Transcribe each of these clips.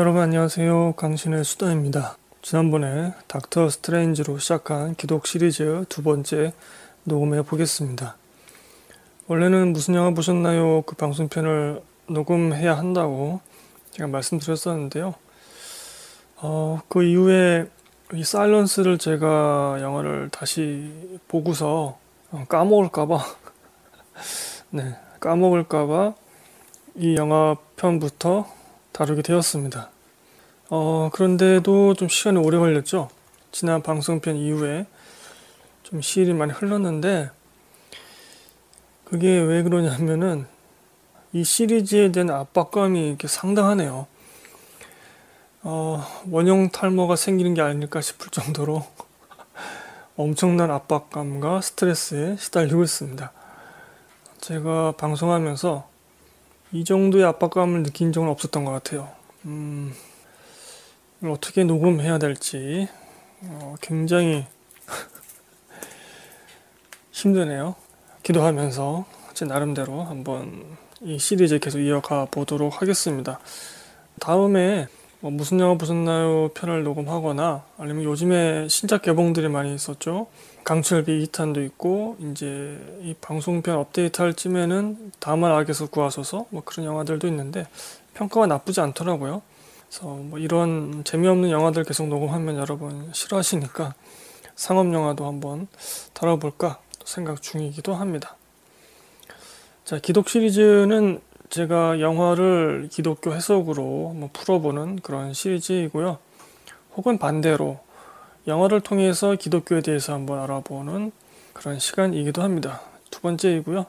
여러분 안녕하세요. 강신의 수다입니다. 지난번에 닥터 스트레인지로 시작한 기독 시리즈 두 번째 녹음해 보겠습니다. 원래는 무슨 영화 보셨나요? 그 방송편을 녹음해야 한다고 제가 말씀드렸었는데요. 어, 그 이후에 이 사일런스를 제가 영화를 다시 보고서 까먹을까봐 네, 까먹을까봐 이 영화 편부터 다루게 되었습니다. 어, 그런데도 좀 시간이 오래 걸렸죠. 지난 방송편 이후에 좀 시일이 많이 흘렀는데 그게 왜 그러냐면은 이 시리즈에 대한 압박감이 이렇게 상당하네요. 어, 원형 탈모가 생기는 게 아닐까 싶을 정도로 엄청난 압박감과 스트레스에 시달리고 있습니다. 제가 방송하면서 이 정도의 압박감을 느낀 적은 없었던 것 같아요. 음, 어떻게 녹음해야 될지 어, 굉장히 힘드네요. 기도하면서 제 나름대로 한번 이 시리즈 계속 이어가 보도록 하겠습니다. 다음에 뭐 무슨 영화 보셨나요 편을 녹음하거나 아니면 요즘에 신작 개봉들이 많이 있었죠. 강철비 2탄도 있고 이제 이 방송편 업데이트할 쯤에는 다만 악에서 구하소서 뭐 그런 영화들도 있는데 평가가 나쁘지 않더라고요. 그래서 뭐 이런 재미없는 영화들 계속 녹음하면 여러분 싫어하시니까 상업 영화도 한번 다뤄볼까 생각 중이기도 합니다. 자, 기독 시리즈는 제가 영화를 기독교 해석으로 한번 풀어보는 그런 시리즈이고요. 혹은 반대로 영화를 통해서 기독교에 대해서 한번 알아보는 그런 시간이기도 합니다. 두 번째이고요.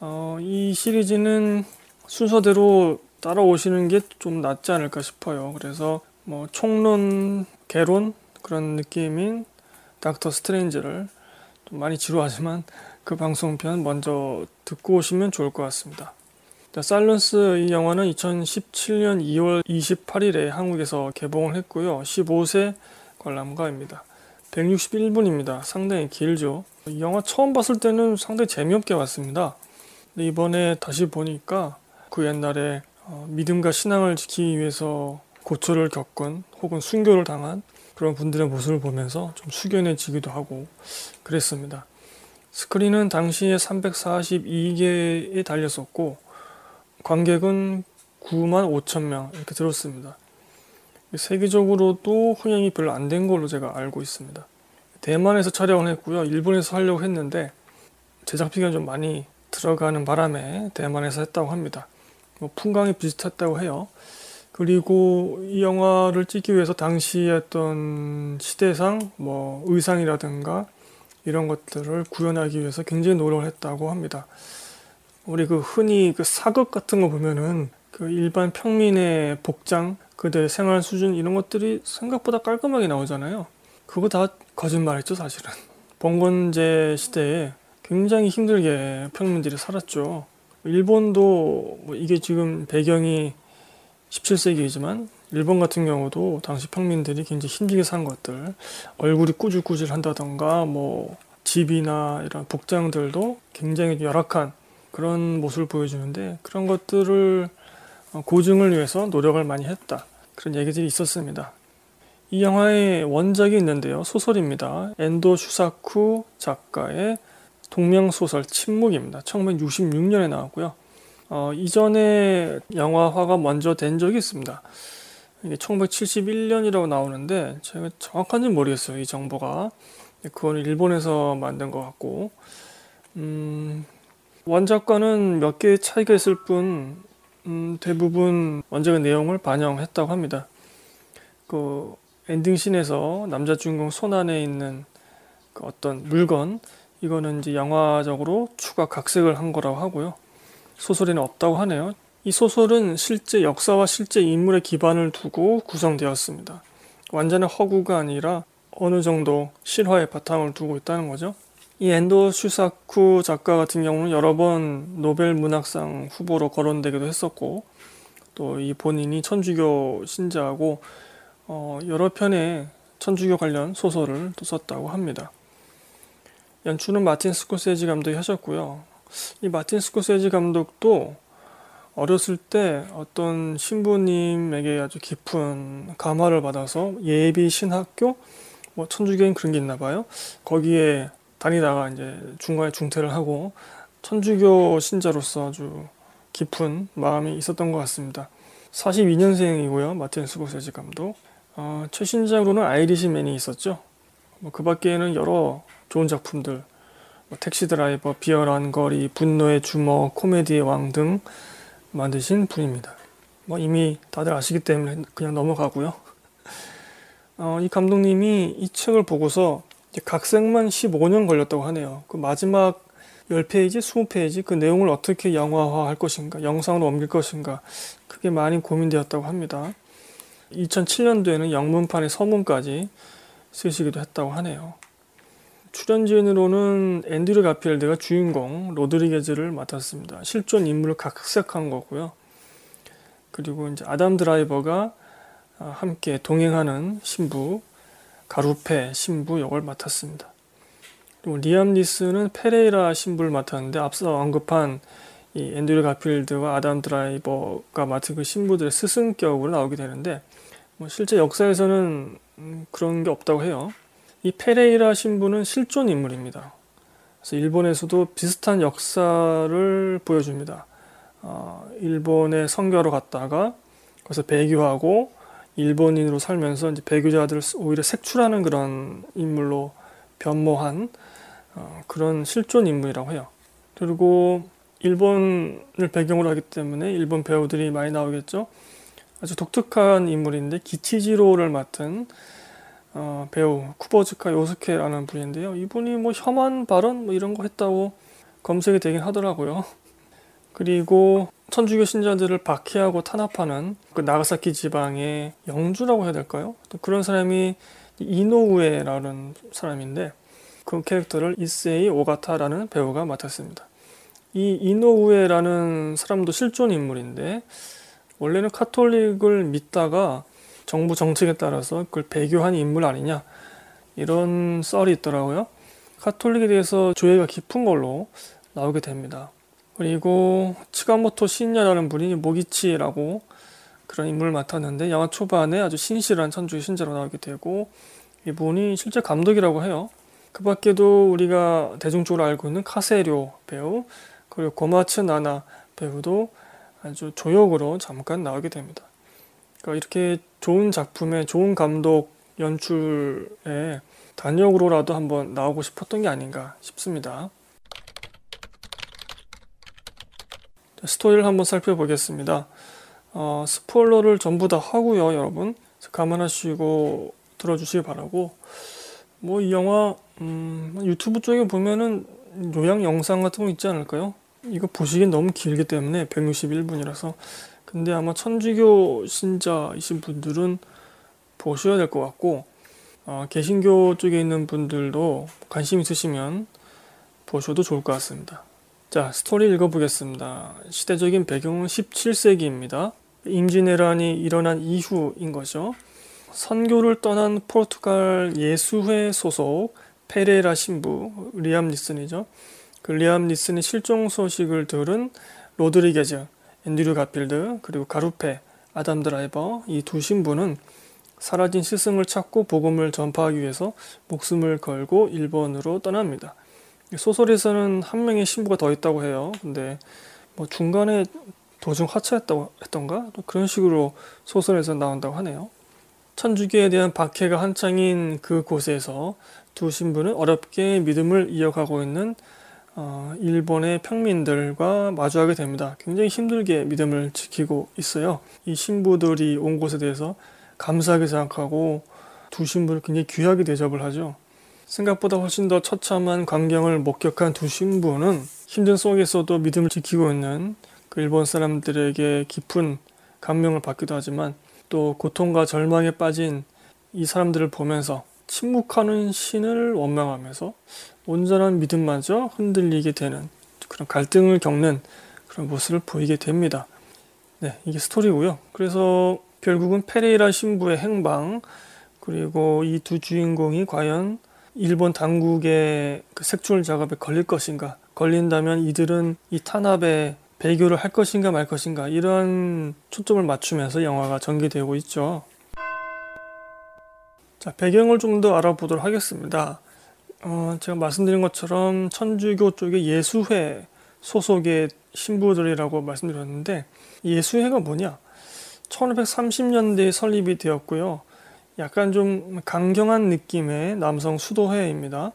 어, 이 시리즈는 순서대로 따라오시는 게 좀 낫지 않을까 싶어요. 그래서 뭐 총론, 개론 그런 느낌인 닥터 스트레인지를 좀 많이 지루하지만 그 방송편 먼저 듣고 오시면 좋을 것 같습니다. 살런스 이 영화는 2017년 2월 28일에 한국에서 개봉을 했고요. 15세 관람가입니다. 161분입니다. 상당히 길죠. 이 영화 처음 봤을 때는 상당히 재미없게 봤습니다. 이번에 다시 보니까 그 옛날에 어, 믿음과 신앙을 지키기 위해서 고초를 겪은 혹은 순교를 당한 그런 분들의 모습을 보면서 좀 숙연해지기도 하고 그랬습니다. 스크린은 당시에 342개에 달렸었고 관객은 9만 5천 명 이렇게 들었습니다. 세계적으로도 흥행이 별로 안 된 걸로 제가 알고 있습니다. 대만에서 촬영을 했고요. 일본에서 하려고 했는데 제작비가 좀 많이 들어가는 바람에 대만에서 했다고 합니다. 뭐 풍광이 비슷했다고 해요. 그리고 이 영화를 찍기 위해서 당시 했던 시대상 뭐 의상이라든가 이런 것들을 구현하기 위해서 굉장히 노력을 했다고 합니다. 우리 그 흔히 그 사극 같은 거 보면은 그 일반 평민의 복장, 그들의 생활 수준 이런 것들이 생각보다 깔끔하게 나오잖아요. 그거 다 거짓말이죠, 사실은. 봉건제 시대에 굉장히 힘들게 평민들이 살았죠. 일본도 뭐 이게 지금 배경이 17세기이지만 일본 같은 경우도 당시 평민들이 굉장히 힘들게 산 것들 얼굴이 꾸질꾸질 한다던가 뭐 집이나 이런 복장들도 굉장히 열악한 그런 모습을 보여주는데 그런 것들을 어, 고증을 위해서 노력을 많이 했다. 그런 얘기들이 있었습니다. 이 영화의 원작이 있는데요. 소설입니다. 엔도 슈사쿠 작가의 동명소설 침묵입니다. 1966년에 나왔고요. 어, 이전에 영화화가 먼저 된 적이 있습니다. 이게 1971년이라고 나오는데 제가 정확한지는 모르겠어요. 이 정보가. 그건 일본에서 만든 것 같고 음, 원작과는 몇 개의 차이가 있을 뿐 음, 대부분 원작의 내용을 반영했다고 합니다. 그 엔딩 씬에서 남자 주인공 손 안에 있는 그 어떤 물건 이거는 이제 영화적으로 추가 각색을 한 거라고 하고요. 소설에는 없다고 하네요. 이 소설은 실제 역사와 실제 인물의 기반을 두고 구성되었습니다. 완전한 허구가 아니라 어느 정도 실화의 바탕을 두고 있다는 거죠. 이 엔도 슈사쿠 작가 같은 경우는 여러 번 노벨 문학상 후보로 거론되기도 했었고 또 이 본인이 천주교 신자하고 어 여러 편의 천주교 관련 소설을 또 썼다고 합니다. 연출은 마틴 스코세지 감독이 하셨고요. 이 마틴 스코세지 감독도 어렸을 때 어떤 신부님에게 아주 깊은 감화를 받아서 예비 신학교 뭐 천주교인 그런 게 있나 봐요. 거기에 다니다가 이제 중간에 중퇴를 하고 천주교 신자로서 아주 깊은 마음이 있었던 것 같습니다. 42년생이고요. 마틴 스코세지 감독. 어, 최신작으로는 아이리시맨이 있었죠. 뭐 그 밖에는 여러 좋은 작품들, 뭐 택시 드라이버, 비열한 거리, 분노의 주먹, 코미디의 왕 등 만드신 분입니다. 뭐 이미 다들 아시기 때문에 그냥 넘어가고요. 어, 이 감독님이 이 책을 보고서 각색만 15년 걸렸다고 하네요. 그 마지막 10페이지, 20페이지 그 내용을 어떻게 영화화할 것인가, 영상으로 옮길 것인가 그게 많이 고민되었다고 합니다. 2007년도에는 영문판의 서문까지 쓰시기도 했다고 하네요. 출연진으로는 앤드류 가필드가 주인공 로드리게즈를 맡았습니다. 실존 인물을 각색한 거고요. 그리고 이제 아담 드라이버가 함께 동행하는 신부 가루페 신부 역을 맡았습니다. 그리고 리암 니슨은 페레이라 신부를 맡았는데 앞서 언급한 이 앤드류 가필드와 아담 드라이버가 맡은 그 신부들의 스승격으로 나오게 되는데 뭐 실제 역사에서는 음, 그런 게 없다고 해요. 이 페레이라 신부는 실존 인물입니다. 그래서 일본에서도 비슷한 역사를 보여줍니다. 어, 일본에 선교하러 갔다가 거기서 배교하고 일본인으로 살면서 이제 배교자들을 오히려 색출하는 그런 인물로 변모한 어, 그런 실존 인물이라고 해요. 그리고 일본을 배경으로 하기 때문에 일본 배우들이 많이 나오겠죠. 아주 독특한 인물인데 기치지로를 맡은 어, 배우 쿠보즈카 요스케라는 분인데요. 이분이 뭐 혐한 발언 뭐 이런 거 했다고 검색이 되긴 하더라고요. 그리고 천주교 신자들을 박해하고 탄압하는 그 나가사키 지방의 영주라고 해야 될까요? 그런 사람이 이노우에라는 사람인데 그 캐릭터를 이세이 오가타라는 배우가 맡았습니다. 이 이노우에라는 사람도 실존 인물인데 원래는 카톨릭을 믿다가 정부 정책에 따라서 그걸 배교한 인물 아니냐 이런 썰이 있더라고요. 카톨릭에 대해서 조예가 깊은 걸로 나오게 됩니다. 그리고 치가모토 신야라는 분이 모기치라고 그런 인물을 맡았는데 영화 초반에 아주 신실한 천주의 신자로 나오게 되고 이분이 실제 감독이라고 해요. 그 밖에도 우리가 대중적으로 알고 있는 카세료 배우 그리고 고마츠 나나 배우도 아주 조역으로 잠깐 나오게 됩니다. 그러니까 이렇게 좋은 작품에 좋은 감독 연출에 단역으로라도 한번 나오고 싶었던 게 아닌가 싶습니다. 스토리를 한번 살펴보겠습니다. 어, 스포일러를 전부 다 하고요, 여러분. 감안하시고 들어주시기 바라고. 뭐 이 영화 음, 유튜브 쪽에 보면은 요약 영상 같은 거 있지 않을까요? 이거 보시긴 너무 길기 때문에 161분이라서 근데 아마 천주교 신자이신 분들은 보셔야 될 것 같고 어, 개신교 쪽에 있는 분들도 관심 있으시면 보셔도 좋을 것 같습니다. 자, 스토리 읽어보겠습니다. 시대적인 배경은 17세기입니다. 임진왜란이 일어난 이후인 거죠. 선교를 떠난 포르투갈 예수회 소속 페레이라 신부 리암 니슨이죠. 그 리암 니슨의 실종 소식을 들은 로드리게즈 앤드류 가필드 그리고 가루페 아담 드라이버 이 두 신부는 사라진 스승을 찾고 복음을 전파하기 위해서 목숨을 걸고 일본으로 떠납니다. 소설에서는 한 명의 신부가 더 있다고 해요. 근데 뭐 중간에 도중 하차했다고 했던가 그런 식으로 소설에서 나온다고 하네요. 천주교에 대한 박해가 한창인 그 곳에서 두 신부는 어렵게 믿음을 이어가고 있는 어, 일본의 평민들과 마주하게 됩니다. 굉장히 힘들게 믿음을 지키고 있어요. 이 신부들이 온 곳에 대해서 감사하게 생각하고 두 신부를 굉장히 귀하게 대접을 하죠. 생각보다 훨씬 더 처참한 광경을 목격한 두 신부는 힘든 속에서도 믿음을 지키고 있는 그 일본 사람들에게 깊은 감명을 받기도 하지만 또 고통과 절망에 빠진 이 사람들을 보면서 침묵하는 신을 원망하면서 온전한 믿음마저 흔들리게 되는 그런 갈등을 겪는 그런 모습을 보이게 됩니다. 네, 이게 스토리고요. 그래서 결국은 페레이라 신부의 행방 그리고 이 두 주인공이 과연 일본 당국의 그 색출 작업에 걸릴 것인가? 걸린다면 이들은 이 탄압의 배교를 할 것인가 말 것인가 이런 초점을 맞추면서 영화가 전개되고 있죠. 자, 배경을 좀 더 알아보도록 하겠습니다. 어, 제가 말씀드린 것처럼 천주교 쪽의 예수회 소속의 신부들이라고 말씀드렸는데 예수회가 뭐냐? 1530년대에 설립이 되었고요. 약간 좀 강경한 느낌의 남성 수도회입니다.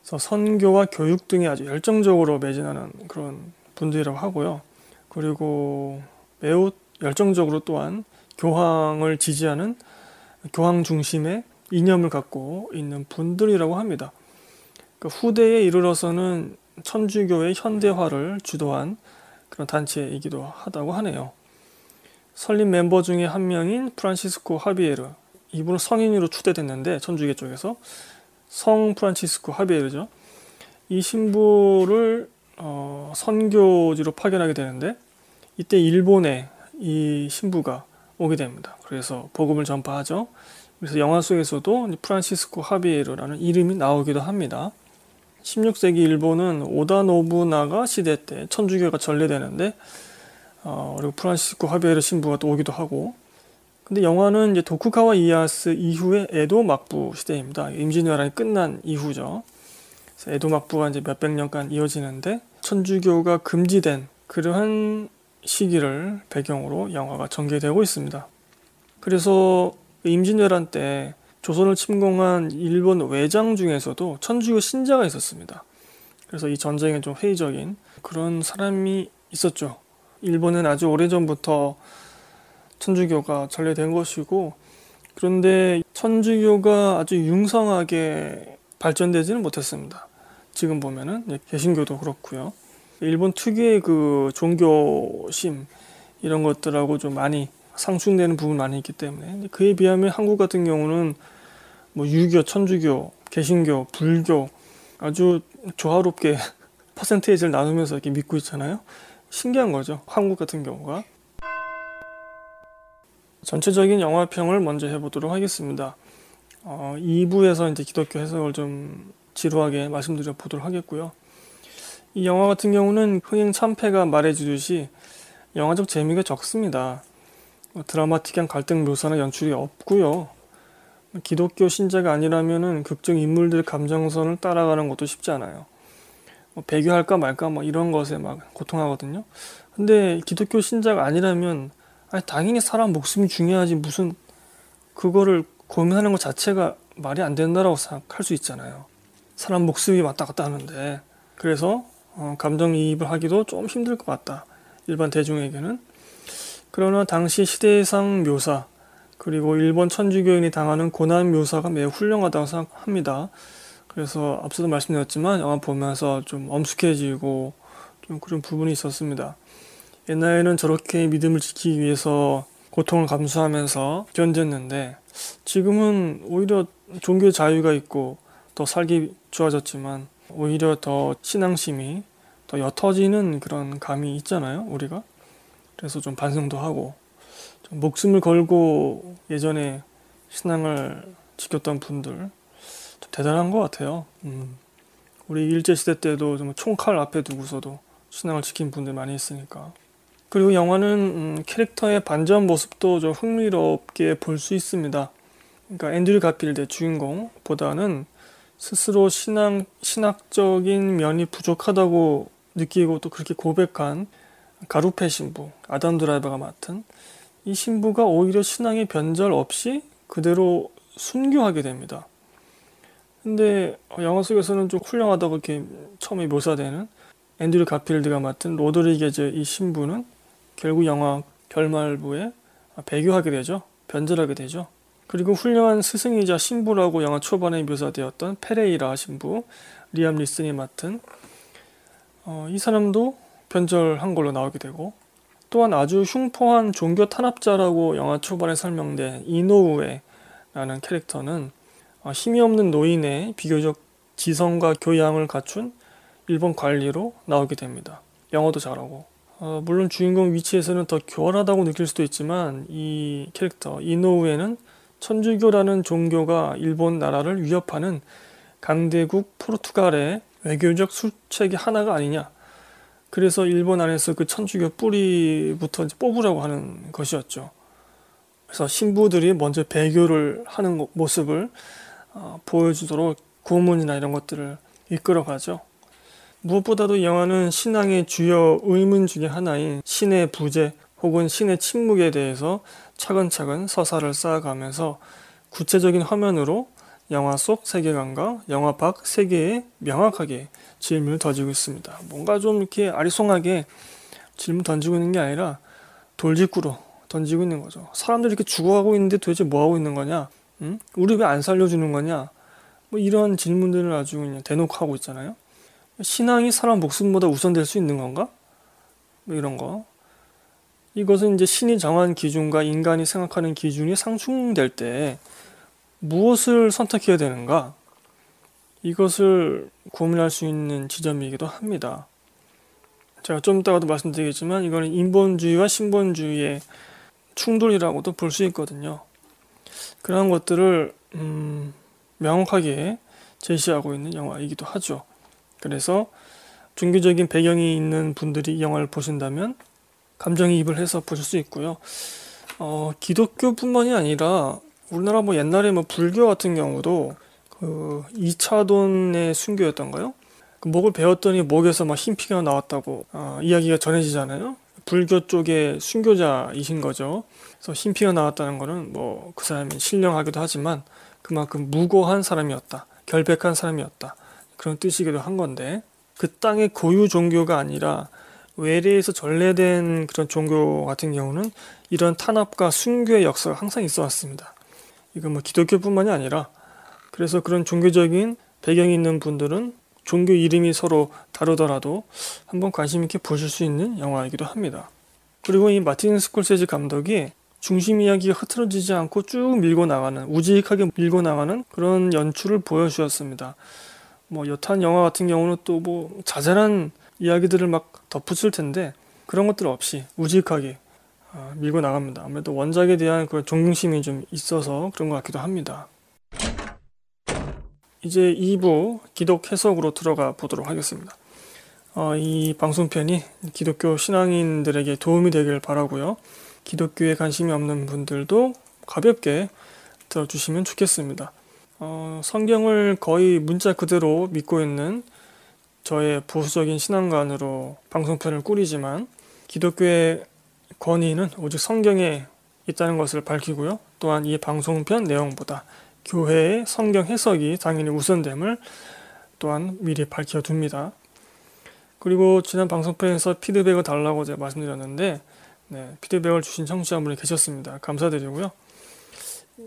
그래서 선교와 교육 등에 아주 열정적으로 매진하는 그런 분들이라고 하고요. 그리고 매우 열정적으로 또한 교황을 지지하는 교황 중심의 이념을 갖고 있는 분들이라고 합니다. 그 후대에 이르러서는 천주교의 현대화를 주도한 그런 단체이기도 하다고 하네요. 설립 멤버 중에 한 명인 프란시스코 하비에르 이분은 성인으로 추대됐는데 천주교 쪽에서 성 프란치스코 하비에르죠. 이 신부를 어, 선교지로 파견하게 되는데 이때 일본에 이 신부가 오게 됩니다. 그래서 복음을 전파하죠. 그래서 영화 속에서도 프란시스코 하비에르라는 이름이 나오기도 합니다. 16세기 일본은 오다 노부나가 시대 때 천주교가 전래되는데 어, 그리고 프란시스코 하비에르 신부가 또 오기도 하고 근데 영화는 이제 도쿠가와 이에야스 이후의 에도 막부 시대입니다. 임진왜란이 끝난 이후죠. 에도 막부가 이제 몇백 년간 이어지는데 천주교가 금지된 그러한 시기를 배경으로 영화가 전개되고 있습니다. 그래서 임진왜란 때 조선을 침공한 일본 외장 중에서도 천주교 신자가 있었습니다. 그래서 이 전쟁에 좀 회의적인 그런 사람이 있었죠. 일본은 아주 오래전부터 천주교가 전래된 것이고 그런데 천주교가 아주 융성하게 발전되지는 못했습니다. 지금 보면은 개신교도 그렇고요. 일본 특유의 그 종교심 이런 것들하고 좀 많이 상충되는 부분 많이 있기 때문에 그에 비하면 한국 같은 경우는 뭐 유교, 천주교, 개신교, 불교 아주 조화롭게 퍼센테이지를 나누면서 이렇게 믿고 있잖아요. 신기한 거죠. 한국 같은 경우가. 전체적인 영화평을 먼저 해보도록 하겠습니다. 어, 2부에서 이제 기독교 해석을 좀 지루하게 말씀드려 보도록 하겠고요. 이 영화 같은 경우는 흥행 참패가 말해주듯이 영화적 재미가 적습니다. 뭐 드라마틱한 갈등 묘사나 연출이 없고요. 기독교 신자가 아니라면은 극중 인물들 감정선을 따라가는 것도 쉽지 않아요. 뭐 배교할까 말까 뭐 이런 것에 막 고통하거든요. 근데 기독교 신자가 아니라면 아니 당연히 사람 목숨이 중요하지 무슨 그거를 고민하는 것 자체가 말이 안 된다라고 생각할 수 있잖아요. 사람 목숨이 왔다 갔다 하는데 그래서 어, 감정이입을 하기도 좀 힘들 것 같다. 일반 대중에게는. 그러나 당시 시대상 묘사 그리고 일본 천주교인이 당하는 고난 묘사가 매우 훌륭하다고 생각합니다. 그래서 앞서도 말씀드렸지만 영화 보면서 좀 엄숙해지고 좀 그런 부분이 있었습니다. 옛날에는 저렇게 믿음을 지키기 위해서 고통을 감수하면서 견뎠는데 지금은 오히려 종교의 자유가 있고 더 살기 좋아졌지만 오히려 더 신앙심이 더 옅어지는 그런 감이 있잖아요 우리가 그래서 좀 반성도 하고 좀 목숨을 걸고 예전에 신앙을 지켰던 분들 좀 대단한 것 같아요 음. 우리 일제시대 때도 좀 총칼 앞에 두고서도 신앙을 지킨 분들 많이 있으니까 그리고 영화는 음, 캐릭터의 반전 모습도 좀 흥미롭게 볼 수 있습니다. 그러니까 앤드류 가필드 주인공보다는 스스로 신앙, 신학적인 면이 부족하다고 느끼고 또 그렇게 고백한 가루페 신부, 아담 드라이버가 맡은 이 신부가 오히려 신앙의 변절 없이 그대로 순교하게 됩니다. 근데 영화 속에서는 좀 훌륭하다고 이렇게 처음에 묘사되는 앤드류 가필드가 맡은 로드리게즈 이 신부는 결국 영화 결말부에 배교하게 되죠. 변절하게 되죠. 그리고 훌륭한 스승이자 신부라고 영화 초반에 묘사되었던 페레이라 신부 리암 니슨이 맡은 어, 이 사람도 변절한 걸로 나오게 되고 또한 아주 흉포한 종교 탄압자라고 영화 초반에 설명된 이노우에라는 캐릭터는 어, 힘이 없는 노인의 비교적 지성과 교양을 갖춘 일본 관리로 나오게 됩니다. 영어도 잘하고 어, 물론 주인공 위치에서는 더 교활하다고 느낄 수도 있지만 이 캐릭터 이노우에는 천주교라는 종교가 일본 나라를 위협하는 강대국 포르투갈의 외교적 술책이 하나가 아니냐 그래서 일본 안에서 그 천주교 뿌리부터 뽑으라고 하는 것이었죠. 그래서 신부들이 먼저 배교를 하는 모습을 어, 보여주도록 고문이나 이런 것들을 이끌어가죠. 무엇보다도 이 영화는 신앙의 주요 의문 중의 하나인 신의 부재 혹은 신의 침묵에 대해서 차근차근 서사를 쌓아가면서 구체적인 화면으로 영화 속 세계관과 영화 밖 세계에 명확하게 질문을 던지고 있습니다. 뭔가 좀 이렇게 아리송하게 질문 던지고 있는 게 아니라 돌직구로 던지고 있는 거죠. 사람들이 이렇게 죽어가고 있는데 도대체 뭐 하고 있는 거냐? 응? 우리 왜 안 살려주는 거냐? 뭐 이런 질문들을 아주 그냥 대놓고 하고 있잖아요. 신앙이 사람 목숨보다 우선될 수 있는 건가? 뭐 이런 거. 이것은 이제 신이 정한 기준과 인간이 생각하는 기준이 상충될 때 무엇을 선택해야 되는가? 이것을 고민할 수 있는 지점이기도 합니다. 제가 좀 이따가도 말씀드리겠지만 이거는 인본주의와 신본주의의 충돌이라고도 볼 수 있거든요. 그런 것들을 음, 명확하게 제시하고 있는 영화이기도 하죠. 그래서 종교적인 배경이 있는 분들이 이 영화를 보신다면 감정이입을 해서 보실 수 있고요. 어, 기독교뿐만이 아니라 우리나라 뭐 옛날에 뭐 불교 같은 경우도 그 2차돈의 순교였던가요? 그 목을 베었더니 목에서 막 흰피가 나왔다고 어, 이야기가 전해지잖아요. 불교 쪽의 순교자이신 거죠. 그래서 흰피가 나왔다는 거는 뭐 그 사람이 신령하기도 하지만 그만큼 무고한 사람이었다. 결백한 사람이었다. 그런 뜻이기도 한 건데 그 땅의 고유 종교가 아니라 외래에서 전래된 그런 종교 같은 경우는 이런 탄압과 순교의 역사가 항상 있어 왔습니다. 이건 뭐 기독교뿐만이 아니라 그래서 그런 종교적인 배경이 있는 분들은 종교 이름이 서로 다르더라도 한번 관심 있게 보실 수 있는 영화이기도 합니다. 그리고 이 마틴 스콜세지 감독이 중심 이야기가 흐트러지지 않고 쭉 밀고 나가는 우직하게 밀고 나가는 그런 연출을 보여주었습니다. 뭐 여탄 영화 같은 경우는 또 뭐 자잘한 이야기들을 막 덧붙일 텐데 그런 것들 없이 우직하게 어, 밀고 나갑니다. 아무래도 원작에 대한 그런 존경심이 좀 있어서 그런 것 같기도 합니다. 이제 2부 기독 해석으로 들어가 보도록 하겠습니다. 어, 이 방송편이 기독교 신앙인들에게 도움이 되길 바라고요. 기독교에 관심이 없는 분들도 가볍게 들어주시면 좋겠습니다. 어, 성경을 거의 문자 그대로 믿고 있는 저의 보수적인 신앙관으로 방송편을 꾸리지만 기독교의 권위는 오직 성경에 있다는 것을 밝히고요. 또한 이 방송편 내용보다 교회의 성경 해석이 당연히 우선됨을 또한 미리 밝혀둡니다. 그리고 지난 방송편에서 피드백을 달라고 제가 말씀드렸는데 네, 피드백을 주신 청취자분이 계셨습니다. 감사드리고요.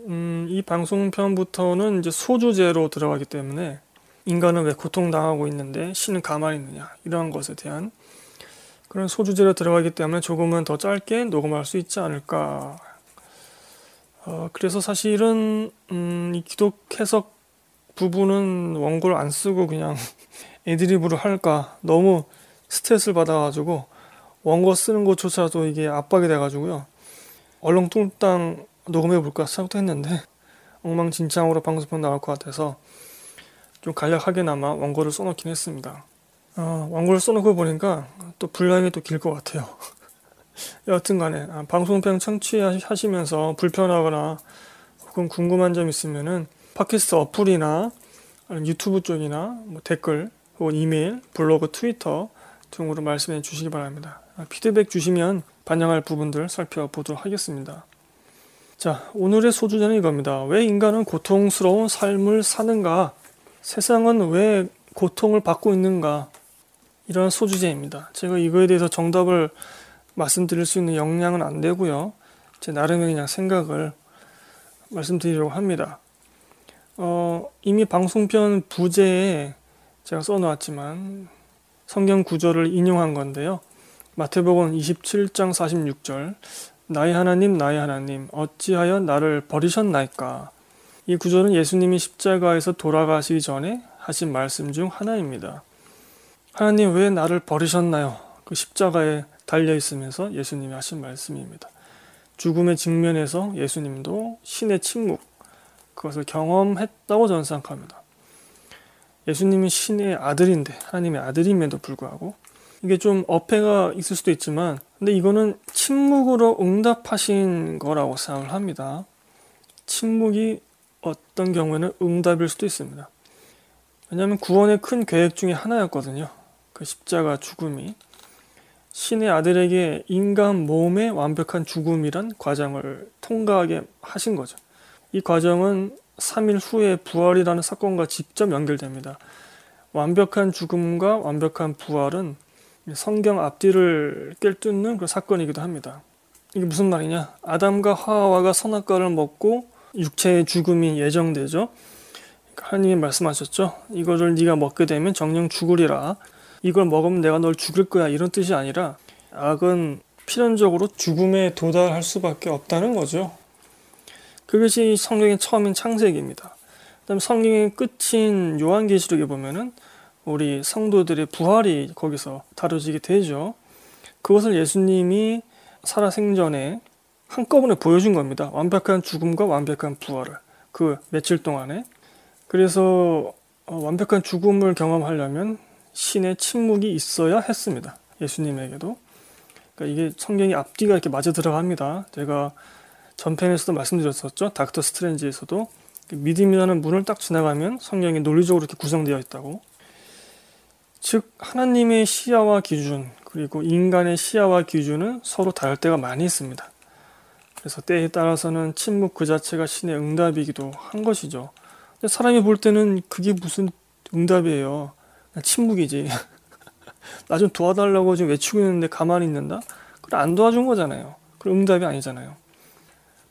음, 이 방송편부터는 이제 소주제로 들어가기 때문에 인간은 왜 고통당하고 있는데 신은 가만히 있느냐 이러한 것에 대한 그런 소주제로 들어가기 때문에 조금은 더 짧게 녹음할 수 있지 않을까. 어, 그래서 사실은 음, 이 기독 해석 부분은 원고를 안 쓰고 그냥 애드립으로 할까 너무 스트레스를 받아가지고 원고 쓰는 것조차도 이게 압박이 돼가지고요. 얼렁뚱땅 녹음해 볼까 생각도 했는데 엉망진창으로 방송편 나올 것 같아서 좀 간략하게나마 원고를 써놓긴 했습니다. 어, 원고를 써놓고 보니까 또 분량이 또 길 것 같아요. 여하튼 간에 아, 방송편 청취하시면서 불편하거나 혹은 궁금한 점 있으면은 팟캐스트 어플이나 유튜브 쪽이나 뭐 댓글 혹은 이메일, 블로그, 트위터 등으로 말씀해 주시기 바랍니다. 아, 피드백 주시면 반영할 부분들 살펴보도록 하겠습니다. 자, 오늘의 소주제는 이겁니다. 왜 인간은 고통스러운 삶을 사는가? 세상은 왜 고통을 받고 있는가? 이런 소주제입니다. 제가 이거에 대해서 정답을 말씀드릴 수 있는 역량은 안 되고요. 제 나름의 그냥 생각을 말씀드리려고 합니다. 어, 이미 방송편 부제에 제가 써놓았지만 성경 구절을 인용한 건데요. 마태복음 27장 46절 나의 하나님 나의 하나님 어찌하여 나를 버리셨나이까 이 구절은 예수님이 십자가에서 돌아가시기 전에 하신 말씀 중 하나입니다. 하나님 왜 나를 버리셨나요? 그 십자가에 달려 있으면서 예수님이 하신 말씀입니다. 죽음의 직면에서 예수님도 신의 침묵 그것을 경험했다고 저는 생각합니다. 예수님은 신의 아들인데 하나님의 아들임에도 불구하고 이게 좀 어폐가 있을 수도 있지만 근데 이거는 침묵으로 응답하신 거라고 생각을 합니다. 침묵이 어떤 경우에는 응답일 수도 있습니다. 왜냐하면 구원의 큰 계획 중에 하나였거든요. 그 십자가 죽음이 신의 아들에게 인간 몸의 완벽한 죽음이란 과정을 통과하게 하신 거죠. 이 과정은 3일 후에 부활이라는 사건과 직접 연결됩니다. 완벽한 죽음과 완벽한 부활은 성경 앞뒤를 꿰뚫는 그 사건이기도 합니다. 이게 무슨 말이냐? 아담과 하와가 선악과를 먹고 육체의 죽음이 예정되죠. 하나님이 말씀하셨죠. 이거를 네가 먹게 되면 정령 죽으리라. 이걸 먹으면 내가 널 죽일 거야. 이런 뜻이 아니라 악은 필연적으로 죽음에 도달할 수밖에 없다는 거죠. 그것이 성경의 처음인 창세기입니다. 그다음 성경의 끝인 요한계시록에 보면은 우리 성도들의 부활이 거기서 다뤄지게 되죠. 그것을 예수님이 살아생전에 한꺼번에 보여준 겁니다. 완벽한 죽음과 완벽한 부활을 그 며칠 동안에 그래서 어, 완벽한 죽음을 경험하려면 신의 침묵이 있어야 했습니다. 예수님에게도 그러니까 이게 성경이 앞뒤가 이렇게 맞아 들어갑니다. 제가 전편에서도 말씀드렸었죠. 닥터 스트레인지에서도 믿음이라는 문을 딱 지나가면 성경이 논리적으로 이렇게 구성되어 있다고 즉 하나님의 시야와 기준 그리고 인간의 시야와 기준은 서로 다를 때가 많이 있습니다. 그래서 때에 따라서는 침묵 그 자체가 신의 응답이기도 한 것이죠. 근데 사람이 볼 때는 그게 무슨 응답이에요. 침묵이지. 나 좀 도와달라고 지금 외치고 있는데 가만히 있는다? 그래 안 도와준 거잖아요. 그럼 응답이 아니잖아요.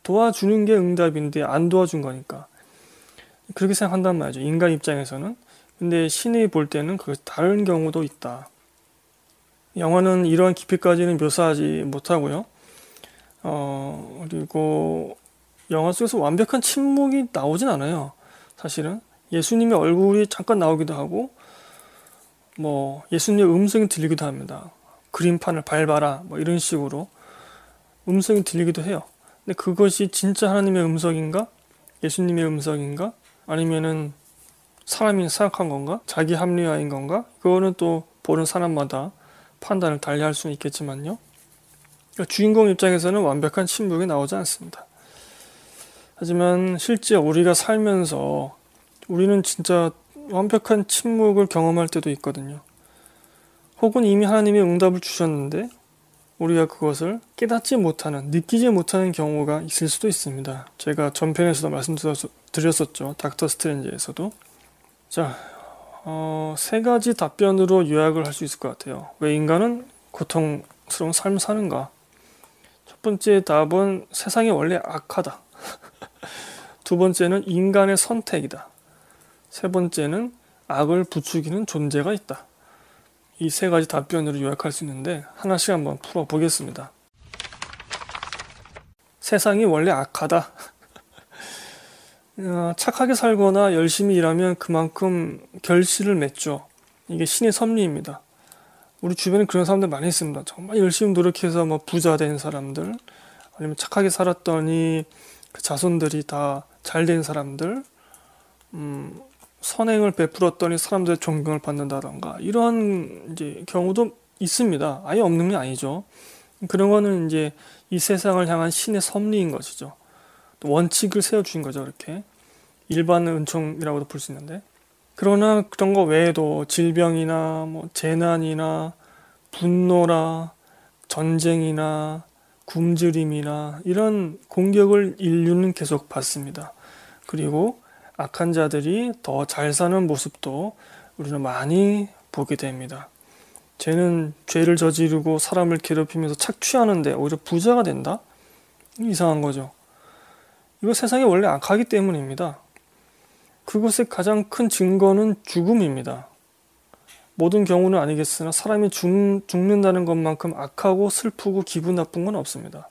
도와주는 게 응답인데 안 도와준 거니까. 그렇게 생각한단 말이죠. 인간 입장에서는. 근데 신이 볼 때는 그 다른 경우도 있다. 영화는 이러한 깊이까지는 묘사하지 못하고요. 어, 그리고 영화 속에서 완벽한 침묵이 나오진 않아요. 사실은. 예수님의 얼굴이 잠깐 나오기도 하고, 뭐, 예수님의 음성이 들리기도 합니다. 그림판을 밟아라. 뭐 이런 식으로 음성이 들리기도 해요. 근데 그것이 진짜 하나님의 음성인가? 예수님의 음성인가? 아니면은 사람이 생각한 건가? 자기 합리화인 건가? 그거는 또 보는 사람마다 판단을 달리 할 수는 있겠지만요. 그러니까 주인공 입장에서는 완벽한 침묵이 나오지 않습니다. 하지만 실제 우리가 살면서 우리는 진짜 완벽한 침묵을 경험할 때도 있거든요. 혹은 이미 하나님이 응답을 주셨는데 우리가 그것을 깨닫지 못하는, 느끼지 못하는 경우가 있을 수도 있습니다. 제가 전편에서도 말씀드렸었죠. 닥터 스트레인지에서도. 자, 어, 세 가지 답변으로 요약을 할 수 있을 것 같아요. 왜 인간은 고통스러운 삶을 사는가? 첫 번째 답은 세상이 원래 악하다. 두 번째는 인간의 선택이다. 세 번째는 악을 부추기는 존재가 있다. 이 세 가지 답변으로 요약할 수 있는데 하나씩 한번 풀어보겠습니다. 세상이 원래 악하다. 어, 착하게 살거나 열심히 일하면 그만큼 결실을 맺죠. 이게 신의 섭리입니다. 우리 주변에 그런 사람들 많이 있습니다. 정말 열심히 노력해서 뭐 부자 된 사람들, 아니면 착하게 살았더니 그 자손들이 다 잘 된 사람들, 음, 선행을 베풀었더니 사람들의 존경을 받는다던가 이런 이제 경우도 있습니다. 아예 없는 게 아니죠. 그런 거는 이제 이 세상을 향한 신의 섭리인 것이죠. 원칙을 세워주신 거죠, 이렇게. 일반 은총이라고도 볼 수 있는데. 그러나 그런 거 외에도 질병이나 뭐 재난이나 분노라 전쟁이나 굶주림이나 이런 공격을 인류는 계속 받습니다. 그리고 악한 자들이 더 잘 사는 모습도 우리는 많이 보게 됩니다. 쟤는 죄를 저지르고 사람을 괴롭히면서 착취하는데 오히려 부자가 된다? 이상한 거죠. 이거 세상이 원래 악하기 때문입니다. 그것의 가장 큰 증거는 죽음입니다. 모든 경우는 아니겠으나 사람이 죽, 죽는다는 것만큼 악하고 슬프고 기분 나쁜 건 없습니다.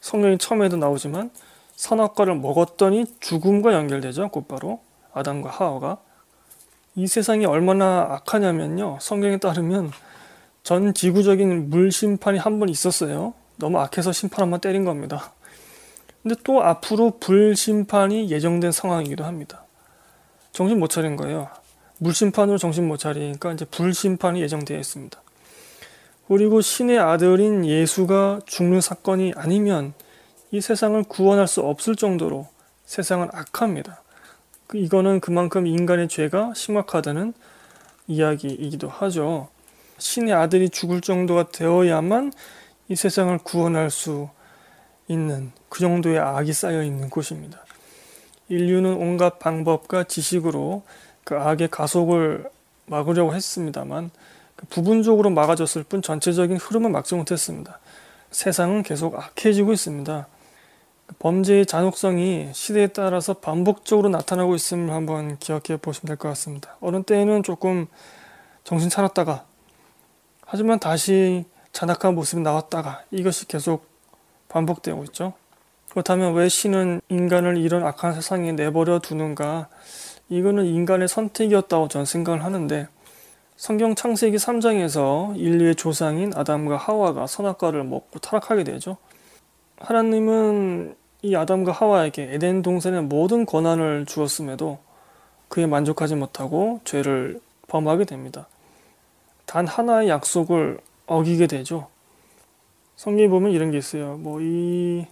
성경이 처음에도 나오지만 선악과를 먹었더니 죽음과 연결되죠. 곧바로 아담과 하와가 이 세상이 얼마나 악하냐면요. 성경에 따르면 전 지구적인 물 심판이 한 번 있었어요. 너무 악해서 심판 한 번 때린 겁니다. 근데 또 앞으로 불 심판이 예정된 상황이기도 합니다. 정신 못 차린 거예요. 물심판으로 정신 못 차리니까 이제 불심판이 예정되어 있습니다. 그리고 신의 아들인 예수가 죽는 사건이 아니면 이 세상을 구원할 수 없을 정도로 세상은 악합니다. 그 이거는 그만큼 인간의 죄가 심각하다는 이야기이기도 하죠. 신의 아들이 죽을 정도가 되어야만 이 세상을 구원할 수 있는 그 정도의 악이 쌓여 있는 곳입니다. 인류는 온갖 방법과 지식으로 그 악의 가속을 막으려고 했습니다만 그 부분적으로 막아졌을 뿐 전체적인 흐름을 막지 못했습니다. 세상은 계속 악해지고 있습니다. 그 범죄의 잔혹성이 시대에 따라서 반복적으로 나타나고 있음을 한번 기억해 보시면 될 것 같습니다. 어느 때에는 조금 정신 차렸다가 하지만 다시 잔악한 모습이 나왔다가 이것이 계속 반복되고 있죠. 그렇다면 왜 신은 인간을 이런 악한 세상에 내버려 두는가? 이거는 인간의 선택이었다고 저는 생각을 하는데 성경 창세기 3장에서 인류의 조상인 아담과 하와가 선악과를 먹고 타락하게 되죠. 하나님은 이 아담과 하와에게 에덴 동산의 모든 권한을 주었음에도 그에 만족하지 못하고 죄를 범하게 됩니다. 단 하나의 약속을 어기게 되죠. 성경에 보면 이런 게 있어요. 뭐 이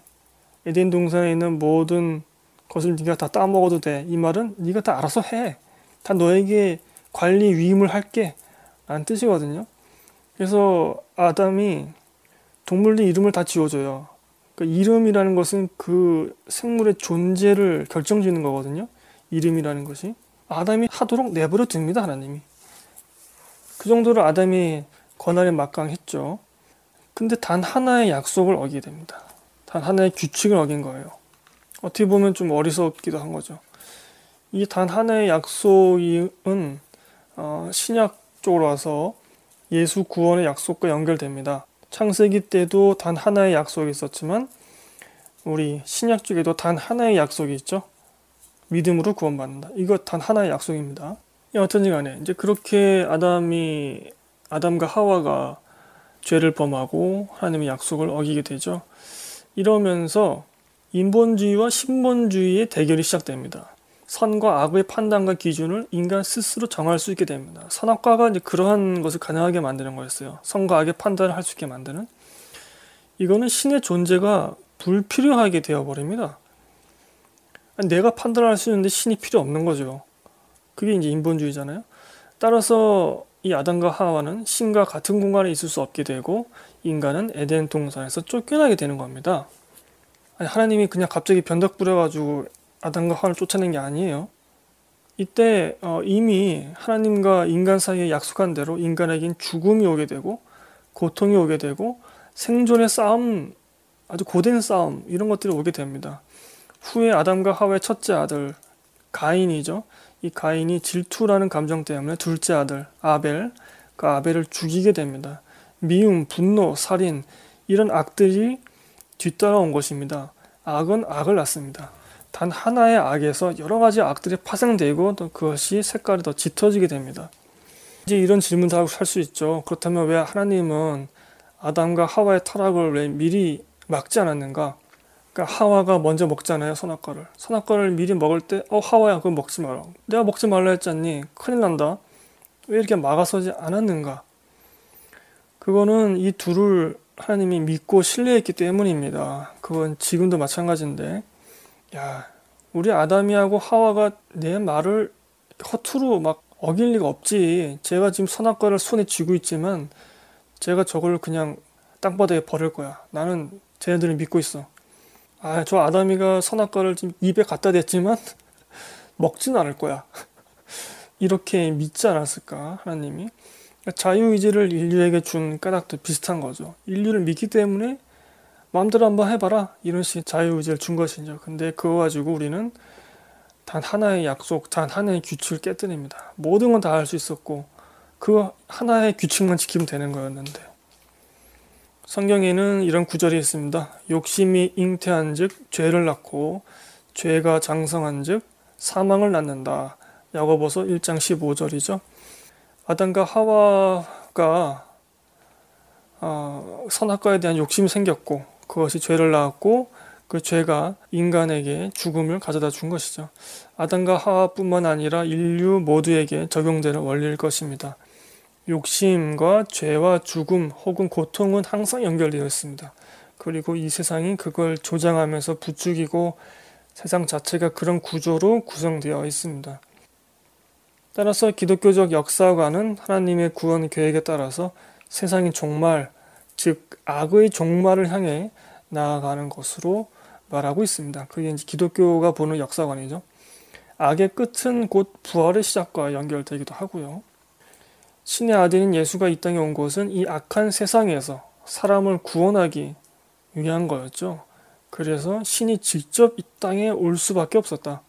에덴 동산에 있는 모든 것을 네가 다 따먹어도 돼. 이 말은 네가 다 알아서 해. 다 너에게 관리 위임을 할게. 라는 뜻이거든요. 그래서 아담이 동물들 이름을 다 지어줘요. 그러니까 이름이라는 것은 그 생물의 존재를 결정짓는 거거든요. 이름이라는 것이. 아담이 하도록 내버려 둡니다, 하나님이. 그 정도로 아담이 권한에 막강했죠. 근데 단 하나의 약속을 어기게 됩니다. 단 하나의 규칙을 어긴 거예요. 어떻게 보면 좀 어리석기도 한 거죠. 이 단 하나의 약속은 어, 신약 쪽으로 와서 예수 구원의 약속과 연결됩니다. 창세기 때도 단 하나의 약속이 있었지만 우리 신약 쪽에도 단 하나의 약속이 있죠. 믿음으로 구원받는다. 이거 단 하나의 약속입니다. 어떤지 간에 이제 그렇게 아담이 아담과 하와가 죄를 범하고 하나님의 약속을 어기게 되죠. 이러면서 인본주의와 신본주의의 대결이 시작됩니다. 선과 악의 판단과 기준을 인간 스스로 정할 수 있게 됩니다. 선악과가 이제 그러한 것을 가능하게 만드는 거였어요. 선과 악의 판단을 할 수 있게 만드는. 이거는 신의 존재가 불필요하게 되어버립니다. 내가 판단할 수 있는데 신이 필요 없는 거죠. 그게 이제 인본주의잖아요. 따라서 이 아담과 하와는 신과 같은 공간에 있을 수 없게 되고 인간은 에덴 동산에서 쫓겨나게 되는 겁니다. 아니, 하나님이 그냥 갑자기 변덕 부려가지고 아담과 하와를 쫓아낸 게 아니에요. 이때 어, 이미 하나님과 인간 사이에 약속한 대로 인간에겐 죽음이 오게 되고 고통이 오게 되고 생존의 싸움, 아주 고된 싸움 이런 것들이 오게 됩니다. 후에 아담과 하와의 첫째 아들 가인이죠. 이 가인이 질투라는 감정 때문에 둘째 아들 아벨, 그 아벨을 죽이게 됩니다. 미움, 분노, 살인 이런 악들이 뒤따라온 것입니다. 악은 악을 낳습니다. 단 하나의 악에서 여러 가지 악들이 파생되고 또 그것이 색깔이 더 짙어지게 됩니다. 이제 이런 질문도 하고 살 수 있죠. 그렇다면 왜 하나님은 아담과 하와의 타락을 왜 미리 막지 않았는가? 그러니까 하와가 먼저 먹잖아요, 선악과를. 선악과를 미리 먹을 때, 어, 하와야, 그거 먹지 마라. 내가 먹지 말라 했잖니. 큰일 난다. 왜 이렇게 막아서지 않았는가? 그거는 이 둘을 하나님이 믿고 신뢰했기 때문입니다. 그건 지금도 마찬가지인데, 야, 우리 아담이하고 하와가 내 말을 허투루 막 어길 리가 없지. 제가 지금 선악과를 손에 쥐고 있지만, 제가 저걸 그냥 땅바닥에 버릴 거야. 나는 쟤네들을 믿고 있어. 아, 저 아담이가 선악과를 지금 입에 갖다 댔지만, 먹진 않을 거야. 이렇게 믿지 않았을까, 하나님이? 자유의지를 인류에게 준 까닭도 비슷한 거죠. 인류를 믿기 때문에 마음대로 한번 해봐라 이런 식의 자유의지를 준 것이죠. 근데 그거 가지고 우리는 단 하나의 약속, 단 하나의 규칙을 깨뜨립니다. 모든 건 다 할 수 있었고 그 하나의 규칙만 지키면 되는 거였는데 성경에는 이런 구절이 있습니다. 욕심이 잉태한즉 죄를 낳고 죄가 장성한즉 사망을 낳는다. 야고보서 1장 15절이죠. 아담과 하와가 어, 선악과에 대한 욕심이 생겼고 그것이 죄를 낳았고 그 죄가 인간에게 죽음을 가져다 준 것이죠. 아담과 하와뿐만 아니라 인류 모두에게 적용되는 원리일 것입니다. 욕심과 죄와 죽음 혹은 고통은 항상 연결되어 있습니다. 그리고 이 세상이 그걸 조장하면서 부추기고 세상 자체가 그런 구조로 구성되어 있습니다. 따라서 기독교적 역사관은 하나님의 구원 계획에 따라서 세상이 종말, 즉 악의 종말을 향해 나아가는 것으로 말하고 있습니다. 그게 이제 기독교가 보는 역사관이죠. 악의 끝은 곧 부활의 시작과 연결되기도 하고요. 신의 아들인 예수가 이 땅에 온 것은 이 악한 세상에서 사람을 구원하기 위한 거였죠. 그래서 신이 직접 이 땅에 올 수밖에 없었다.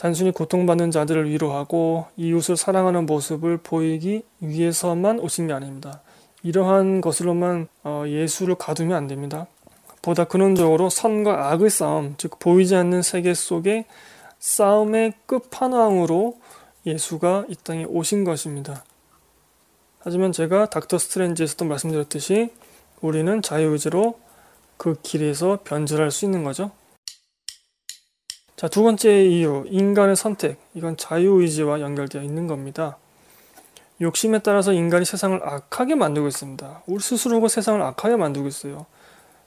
단순히 고통받는 자들을 위로하고 이웃을 사랑하는 모습을 보이기 위해서만 오신 게 아닙니다. 이러한 것으로만 어, 예수를 가두면 안 됩니다. 보다 근원적으로 선과 악의 싸움, 즉 보이지 않는 세계 속에 싸움의 끝판왕으로 예수가 이 땅에 오신 것입니다. 하지만 제가 닥터 스트레인지에서도 말씀드렸듯이 우리는 자유의지로 그 길에서 변절할 수 있는 거죠. 자, 두 번째 이유, 인간의 선택. 이건 자유의지와 연결되어 있는 겁니다. 욕심에 따라서 인간이 세상을 악하게 만들고 있습니다. 우리 스스로가 세상을 악하게 만들고 있어요.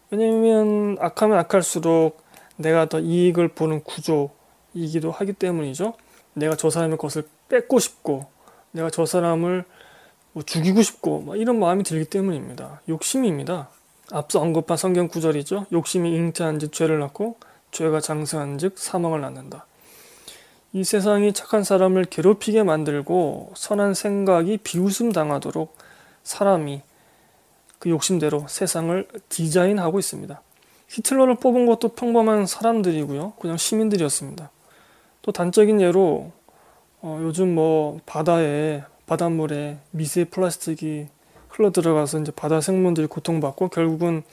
왜냐면 악하면 악할수록 내가 더 이익을 보는 구조이기도 하기 때문이죠. 내가 저 사람의 것을 뺏고 싶고, 내가 저 사람을 뭐 죽이고 싶고, 이런 마음이 들기 때문입니다. 욕심입니다. 앞서 언급한 성경 구절이죠. 욕심이 잉태한 즉 죄를 낳고, 죄가 장성한 즉 사망을 낳는다. 이 세상이 착한 사람을 괴롭히게 만들고 선한 생각이 비웃음 당하도록 사람이 그 욕심대로 세상을 디자인하고 있습니다. 히틀러를 뽑은 것도 평범한 사람들이고요. 그냥 시민들이었습니다. 또 단적인 예로 어, 요즘 뭐 바다에 바닷물에 미세 플라스틱이 흘러 들어가서 이제 바다 생물들이 고통받고 결국은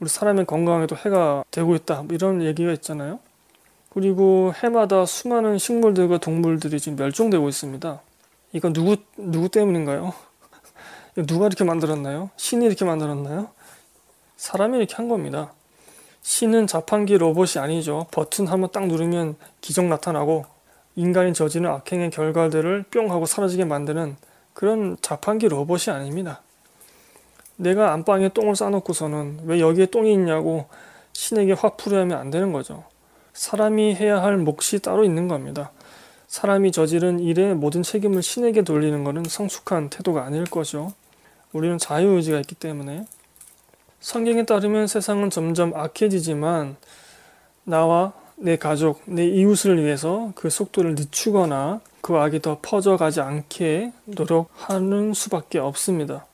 우리 사람의 건강에도 해가 되고 있다 뭐 이런 얘기가 있잖아요. 그리고 해마다 수많은 식물들과 동물들이 지금 멸종되고 있습니다. 이건 누구 누구 때문인가요? 누가 이렇게 만들었나요? 신이 이렇게 만들었나요? 사람이 이렇게 한 겁니다. 신은 자판기 로봇이 아니죠. 버튼 한번 딱 누르면 기적 나타나고 인간이 저지른 악행의 결과들을 뿅 하고 사라지게 만드는 그런 자판기 로봇이 아닙니다. 내가 안방에 똥을 싸놓고서는 왜 여기에 똥이 있냐고 신에게 확 풀이하면 안 되는 거죠. 사람이 해야 할 몫이 따로 있는 겁니다. 사람이 저지른 일의 모든 책임을 신에게 돌리는 것은 성숙한 태도가 아닐 거죠. 우리는 자유의지가 있기 때문에 성경에 따르면 세상은 점점 악해지지만 나와 내 가족, 내 이웃을 위해서 그 속도를 늦추거나 그 악이 더 퍼져가지 않게 노력하는 수밖에 없습니다.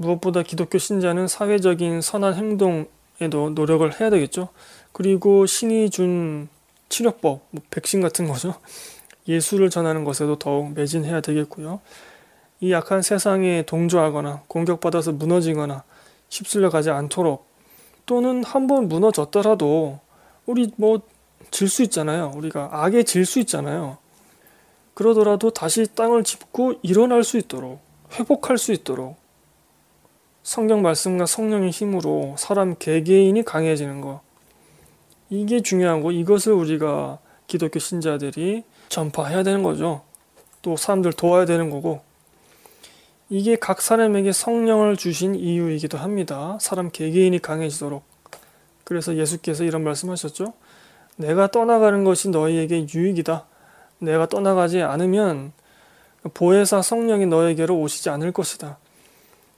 무엇보다 기독교 신자는 사회적인 선한 행동에도 노력을 해야 되겠죠. 그리고 신이 준 치료법, 뭐 백신 같은 거죠. 예수를 전하는 것에도 더욱 매진해야 되겠고요. 이 약한 세상에 동조하거나 공격받아서 무너지거나 휩쓸려 가지 않도록 또는 한번 무너졌더라도 우리 뭐 질 수 있잖아요. 우리가 악에 질 수 있잖아요. 그러더라도 다시 땅을 짚고 일어날 수 있도록 회복할 수 있도록 성경 말씀과 성령의 힘으로 사람 개개인이 강해지는 것 이게 중요하고 이것을 우리가 기독교 신자들이 전파해야 되는 거죠. 또 사람들 도와야 되는 거고 이게 각 사람에게 성령을 주신 이유이기도 합니다. 사람 개개인이 강해지도록. 그래서 예수께서 이런 말씀하셨죠. 내가 떠나가는 것이 너희에게 유익이다. 내가 떠나가지 않으면 보혜사 성령이 너에게로 오시지 않을 것이다.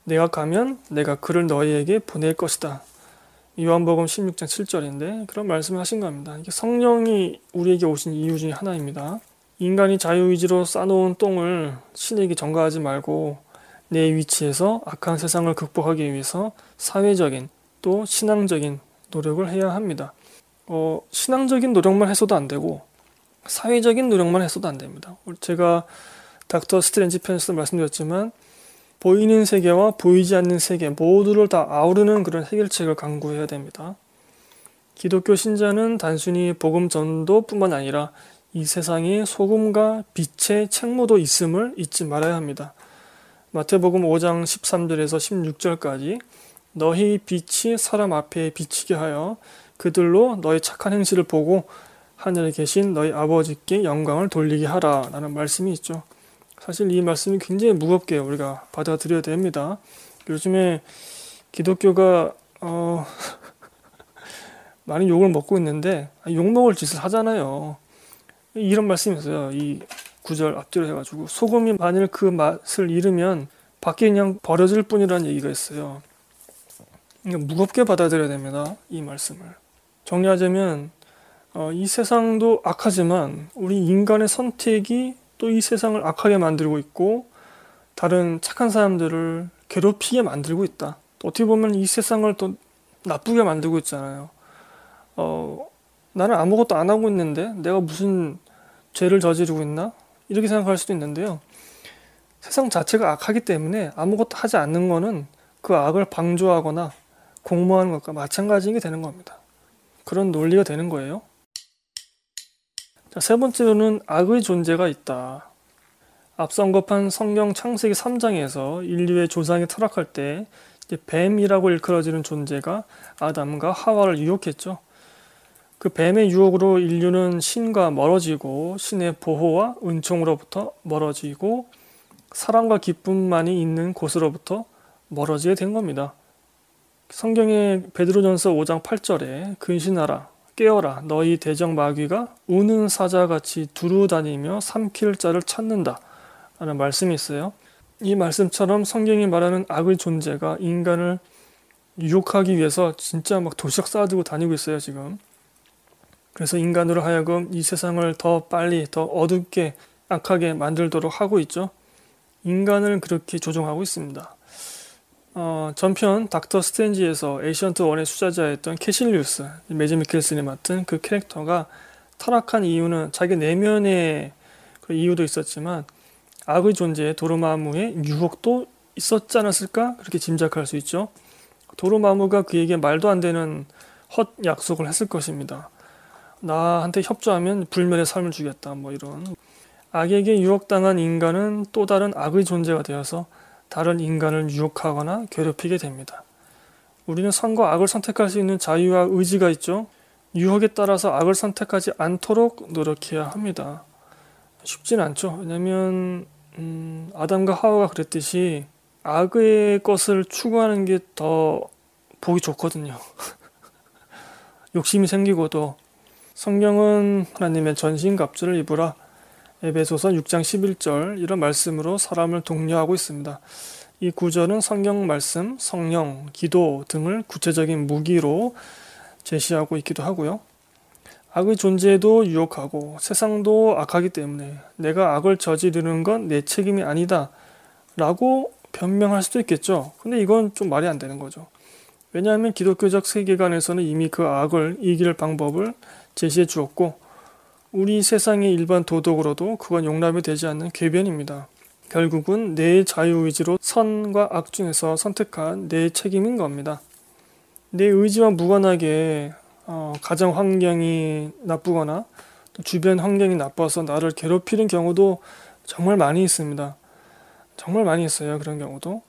내가 가면 내가 그를 너희에게 보낼 것이다. 요한복음 16장 7절인데 그런 말씀을 하신 겁니다. 이게 성령이 우리에게 오신 이유 중에 하나입니다. 인간이 자유의지로 쌓아놓은 똥을 신에게 전가하지 말고 내 위치에서 악한 세상을 극복하기 위해서 사회적인 또 신앙적인 노력을 해야 합니다. 어, 신앙적인 노력만 해서도 안 되고 사회적인 노력만 해서도 안 됩니다. 제가 닥터 스트렌지 편에서 말씀드렸지만 보이는 세계와 보이지 않는 세계 모두를 다 아우르는 그런 해결책을 강구해야 됩니다. 기독교 신자는 단순히 복음 전도뿐만 아니라 이 세상에 소금과 빛의 책무도 있음을 잊지 말아야 합니다. 마태복음 5장 13절에서 16절까지 너희 빛이 사람 앞에 비치게 하여 그들로 너희 착한 행실을 보고 하늘에 계신 너희 아버지께 영광을 돌리게 하라 라는 말씀이 있죠. 사실 이 말씀이 굉장히 무겁게 우리가 받아들여야 됩니다. 요즘에 기독교가 어 많이 욕을 먹고 있는데 욕 먹을 짓을 하잖아요. 이런 말씀이 있어요. 이 구절 앞뒤로 해가지고 소금이 만일 그 맛을 잃으면 밖에 그냥 버려질 뿐이라는 얘기가 있어요. 무겁게 받아들여야 됩니다. 이 말씀을. 정리하자면 어, 이 세상도 악하지만 우리 인간의 선택이 또 이 세상을 악하게 만들고 있고 다른 착한 사람들을 괴롭히게 만들고 있다. 또 어떻게 보면 이 세상을 또 나쁘게 만들고 있잖아요. 어, 나는 아무것도 안 하고 있는데 내가 무슨 죄를 저지르고 있나? 이렇게 생각할 수도 있는데요. 세상 자체가 악하기 때문에 아무것도 하지 않는 거는 그 악을 방조하거나 공모하는 것과 마찬가지인 게 되는 겁니다. 그런 논리가 되는 거예요. 자, 세 번째로는 악의 존재가 있다. 앞서 언급한 성경 창세기 3장에서 인류의 조상이 타락할 때 뱀이라고 일컬어지는 존재가 아담과 하와를 유혹했죠. 그 뱀의 유혹으로 인류는 신과 멀어지고 신의 보호와 은총으로부터 멀어지고 사랑과 기쁨만이 있는 곳으로부터 멀어지게 된 겁니다. 성경의 베드로전서 5장 8절에 근신하라 깨어라 너희 대적 마귀가 우는 사자같이 두루 다니며 삼킬 자를 찾는다 라는 말씀이 있어요. 이 말씀처럼 성경이 말하는 악의 존재가 인간을 유혹하기 위해서 진짜 막 도시락 싸두고 다니고 있어요 지금. 그래서 인간으로 하여금 이 세상을 더 빨리 더 어둡게 악하게 만들도록 하고 있죠. 인간을 그렇게 조종하고 있습니다. 어, 전편 닥터 스트레인지에서 에이션트 원의 수제자였던 케실리우스, 매즈 미켈슨이 맡은 그 캐릭터가 타락한 이유는 자기 내면의 그 이유도 있었지만 악의 존재에 도르마무의 유혹도 있었지 않았을까? 그렇게 짐작할 수 있죠. 도르마무가 그에게 말도 안 되는 헛 약속을 했을 것입니다. 나한테 협조하면 불멸의 삶을 주겠다. 뭐 이런 악에게 유혹당한 인간은 또 다른 악의 존재가 되어서 다른 인간을 유혹하거나 괴롭히게 됩니다. 우리는 선과 악을 선택할 수 있는 자유와 의지가 있죠. 유혹에 따라서 악을 선택하지 않도록 노력해야 합니다. 쉽진 않죠. 왜냐하면 음, 아담과 하와가 그랬듯이 악의 것을 추구하는 게 더 보기 좋거든요. 욕심이 생기고도 성경은 하나님의 전신 갑주를 입으라 에베소서 6장 11절 이런 말씀으로 사람을 독려하고 있습니다. 이 구절은 성경 말씀, 성령, 기도 등을 구체적인 무기로 제시하고 있기도 하고요. 악의 존재도 유혹하고 세상도 악하기 때문에 내가 악을 저지르는 건 내 책임이 아니다 라고 변명할 수도 있겠죠. 근데 이건 좀 말이 안 되는 거죠. 왜냐하면 기독교적 세계관에서는 이미 그 악을 이길 방법을 제시해 주었고 우리 세상의 일반 도덕으로도 그건 용납이 되지 않는 궤변입니다. 결국은 내 자유의지로 선과 악 중에서 선택한 내 책임인 겁니다. 내 의지와 무관하게 어, 가정 환경이 나쁘거나 또 주변 환경이 나빠서 나를 괴롭히는 경우도 정말 많이 있습니다. 정말 많이 있어요. 그런 경우도.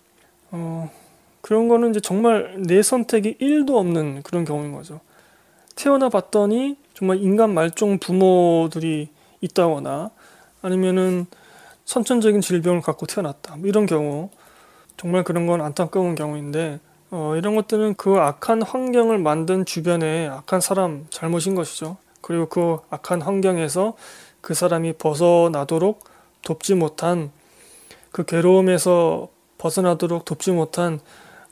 어, 그런 거는 이제 정말 내 선택이 1도 없는 그런 경우인 거죠. 태어나 봤더니 정말 인간 말종 부모들이 있다거나 아니면은 선천적인 질병을 갖고 태어났다. 뭐 이런 경우 정말 그런 건 안타까운 경우인데 어, 이런 것들은 그 악한 환경을 만든 주변의 악한 사람 잘못인 것이죠. 그리고 그 악한 환경에서 그 사람이 벗어나도록 돕지 못한 그 괴로움에서 벗어나도록 돕지 못한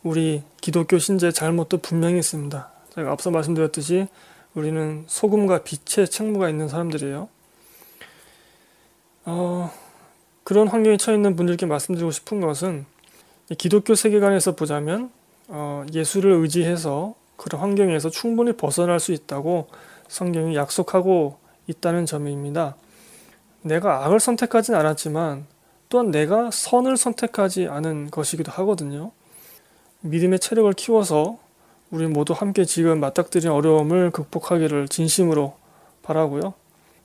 우리 기독교 신자의 잘못도 분명히 있습니다. 제가 앞서 말씀드렸듯이 우리는 소금과 빛의 책무가 있는 사람들이에요. 어, 그런 환경에 처해 있는 분들께 말씀드리고 싶은 것은 기독교 세계관에서 보자면 어, 예수를 의지해서 그런 환경에서 충분히 벗어날 수 있다고 성경이 약속하고 있다는 점입니다. 내가 악을 선택하진 않았지만 또한 내가 선을 선택하지 않은 것이기도 하거든요. 믿음의 체력을 키워서 우리 모두 함께 지금 맞닥뜨린 어려움을 극복하기를 진심으로 바라고요.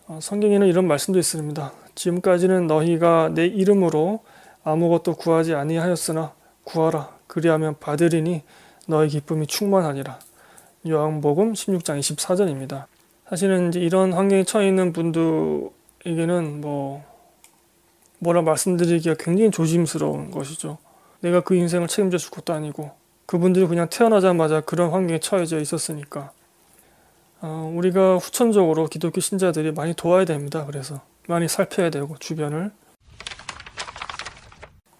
어, 성경에는 이런 말씀도 있습니다. 지금까지는 너희가 내 이름으로 아무것도 구하지 아니하였으나 구하라 그리하면 받으리니 너희 기쁨이 충만하니라. 요한복음 16장 24절입니다. 사실은 이제 이런 환경에 처해 있는 분들에게는 뭐 뭐라 말씀드리기가 굉장히 조심스러운 것이죠. 내가 그 인생을 책임져 줄 것도 아니고 그분들이 그냥 태어나자마자 그런 환경에 처해져 있었으니까 어, 우리가 후천적으로 기독교 신자들이 많이 도와야 됩니다. 그래서 많이 살펴야 되고 주변을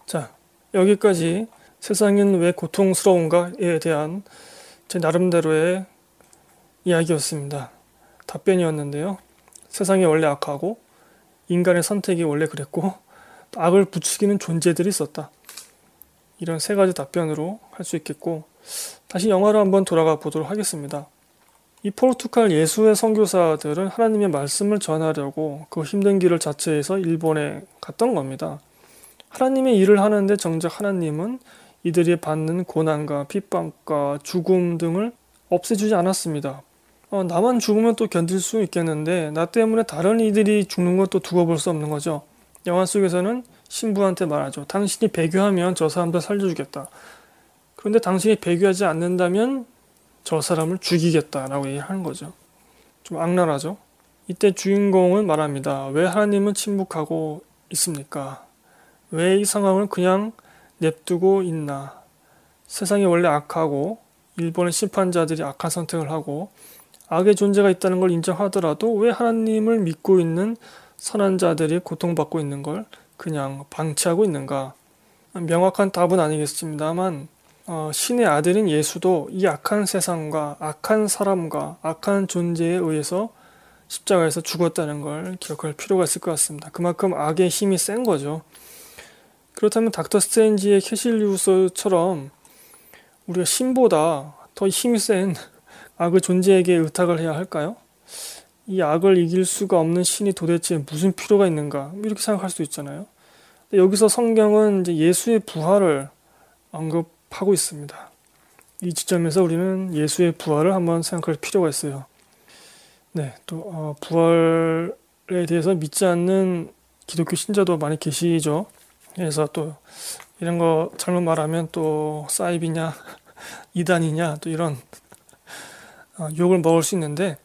자 여기까지 세상은 왜 고통스러운가에 대한 제 나름대로의 이야기였습니다. 답변이었는데요. 세상이 원래 악하고 인간의 선택이 원래 그랬고 악을 부추기는 존재들이 있었다. 이런 세 가지 답변으로 할 수 있겠고 다시 영화로 한번 돌아가 보도록 하겠습니다. 이 포르투갈 예수의 선교사들은 하나님의 말씀을 전하려고 그 힘든 길을 자체해서 일본에 갔던 겁니다. 하나님의 일을 하는데 정작 하나님은 이들이 받는 고난과 핍박과 죽음 등을 없애주지 않았습니다. 어, 나만 죽으면 또 견딜 수 있겠는데 나 때문에 다른 이들이 죽는 것도 두고 볼 수 없는 거죠. 영화 속에서는 신부한테 말하죠. 당신이 배교하면 저 사람들 살려주겠다. 그런데 당신이 배교하지 않는다면 저 사람을 죽이겠다라고 얘기하는 거죠. 좀 악랄하죠. 이때 주인공은 말합니다. 왜 하나님은 침묵하고 있습니까? 왜 이 상황을 그냥 냅두고 있나? 세상이 원래 악하고 일본의 심판자들이 악한 선택을 하고 악의 존재가 있다는 걸 인정하더라도 왜 하나님을 믿고 있는 선한 자들이 고통받고 있는 걸 그냥 방치하고 있는가? 명확한 답은 아니겠습니다만 어, 신의 아들인 예수도 이 악한 세상과 악한 사람과 악한 존재에 의해서 십자가에서 죽었다는 걸 기억할 필요가 있을 것 같습니다. 그만큼 악의 힘이 센 거죠. 그렇다면 닥터 스트레인지의 캐실리우스처럼 우리가 신보다 더 힘이 센 악의 존재에게 의탁을 해야 할까요? 이 악을 이길 수가 없는 신이 도대체 무슨 필요가 있는가 이렇게 생각할 수 있잖아요. 여기서 성경은 이제 예수의 부활을 언급하고 있습니다. 이 지점에서 우리는 예수의 부활을 한번 생각할 필요가 있어요. 네, 또 어, 부활에 대해서 믿지 않는 기독교 신자도 많이 계시죠. 그래서 또 이런 거 잘못 말하면 또 사이비냐 이단이냐 또 이런 어, 욕을 먹을 수 있는데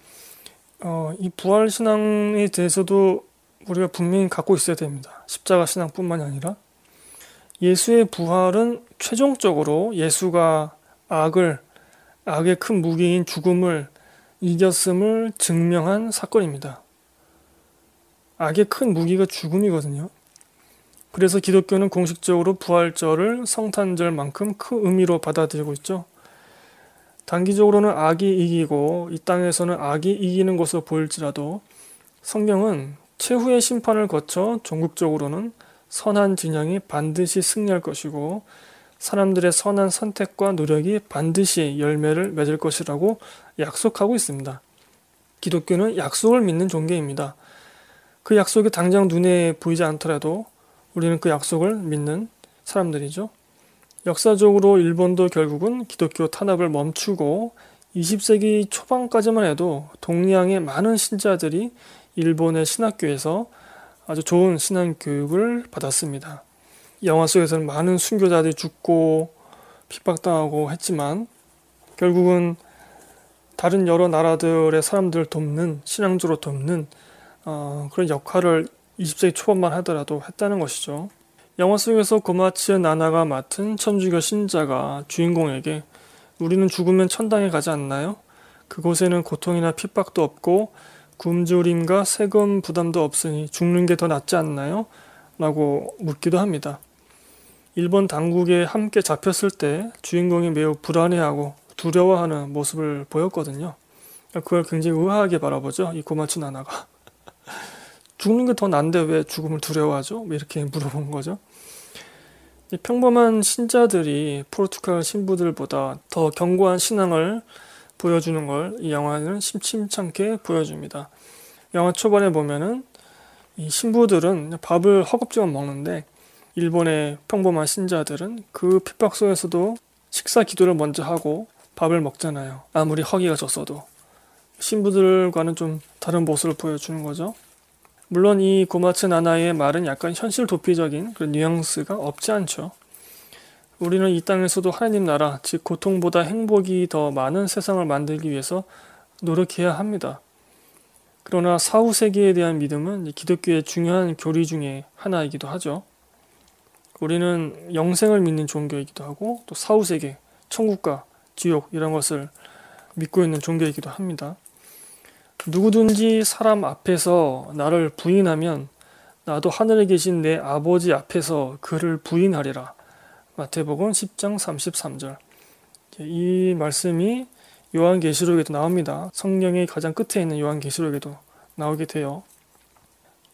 어, 이 부활 신앙에 대해서도 우리가 분명히 갖고 있어야 됩니다. 십자가 신앙뿐만이 아니라 예수의 부활은 최종적으로 예수가 악을 악의 큰 무기인 죽음을 이겼음을 증명한 사건입니다. 악의 큰 무기가 죽음이거든요. 그래서 기독교는 공식적으로 부활절을 성탄절만큼 큰 의미로 받아들이고 있죠. 단기적으로는 악이 이기고 이 땅에서는 악이 이기는 것으로 보일지라도 성경은 최후의 심판을 거쳐 종국적으로는 선한 진영이 반드시 승리할 것이고 사람들의 선한 선택과 노력이 반드시 열매를 맺을 것이라고 약속하고 있습니다. 기독교는 약속을 믿는 종교입니다. 그 약속이 당장 눈에 보이지 않더라도 우리는 그 약속을 믿는 사람들이죠. 역사적으로 일본도 결국은 기독교 탄압을 멈추고 20세기 초반까지만 해도 동양의 많은 신자들이 일본의 신학교에서 아주 좋은 신앙 교육을 받았습니다. 영화 속에서는 많은 순교자들이 죽고 핍박당하고 했지만 결국은 다른 여러 나라들의 사람들을 돕는 신앙주로 돕는 어, 그런 역할을 20세기 초반만 하더라도 했다는 것이죠. 영화 속에서 고마츠 나나가 맡은 천주교 신자가 주인공에게 우리는 죽으면 천당에 가지 않나요? 그곳에는 고통이나 핍박도 없고 굶주림과 세금 부담도 없으니 죽는 게 더 낫지 않나요? 라고 묻기도 합니다. 일본 당국에 함께 잡혔을 때 주인공이 매우 불안해하고 두려워하는 모습을 보였거든요. 그걸 굉장히 의아하게 바라보죠. 이 고마츠 나나가. 죽는 게 더 난데 왜 죽음을 두려워하죠? 이렇게 물어본 거죠. 평범한 신자들이 포르투갈 신부들보다 더 견고한 신앙을 보여주는 걸 이 영화는 심심찮게 보여줍니다. 영화 초반에 보면은 이 신부들은 밥을 허겁지겁 먹는데 일본의 평범한 신자들은 그 핍박 속에서도 식사 기도를 먼저 하고 밥을 먹잖아요. 아무리 허기가 졌어도 신부들과는 좀 다른 모습을 보여주는 거죠. 물론 이 고마츠 나나의 말은 약간 현실 도피적인 그런 뉘앙스가 없지 않죠. 우리는 이 땅에서도 하나님 나라, 즉 고통보다 행복이 더 많은 세상을 만들기 위해서 노력해야 합니다. 그러나 사후 세계에 대한 믿음은 기독교의 중요한 교리 중에 하나이기도 하죠. 우리는 영생을 믿는 종교이기도 하고 또 사후 세계, 천국과 지옥 이런 것을 믿고 있는 종교이기도 합니다. 누구든지 사람 앞에서 나를 부인하면 나도 하늘에 계신 내 아버지 앞에서 그를 부인하리라. 마태복음 10장 33절. 이 말씀이 요한계시록에도 나옵니다. 성경의 가장 끝에 있는 요한계시록에도 나오게 돼요.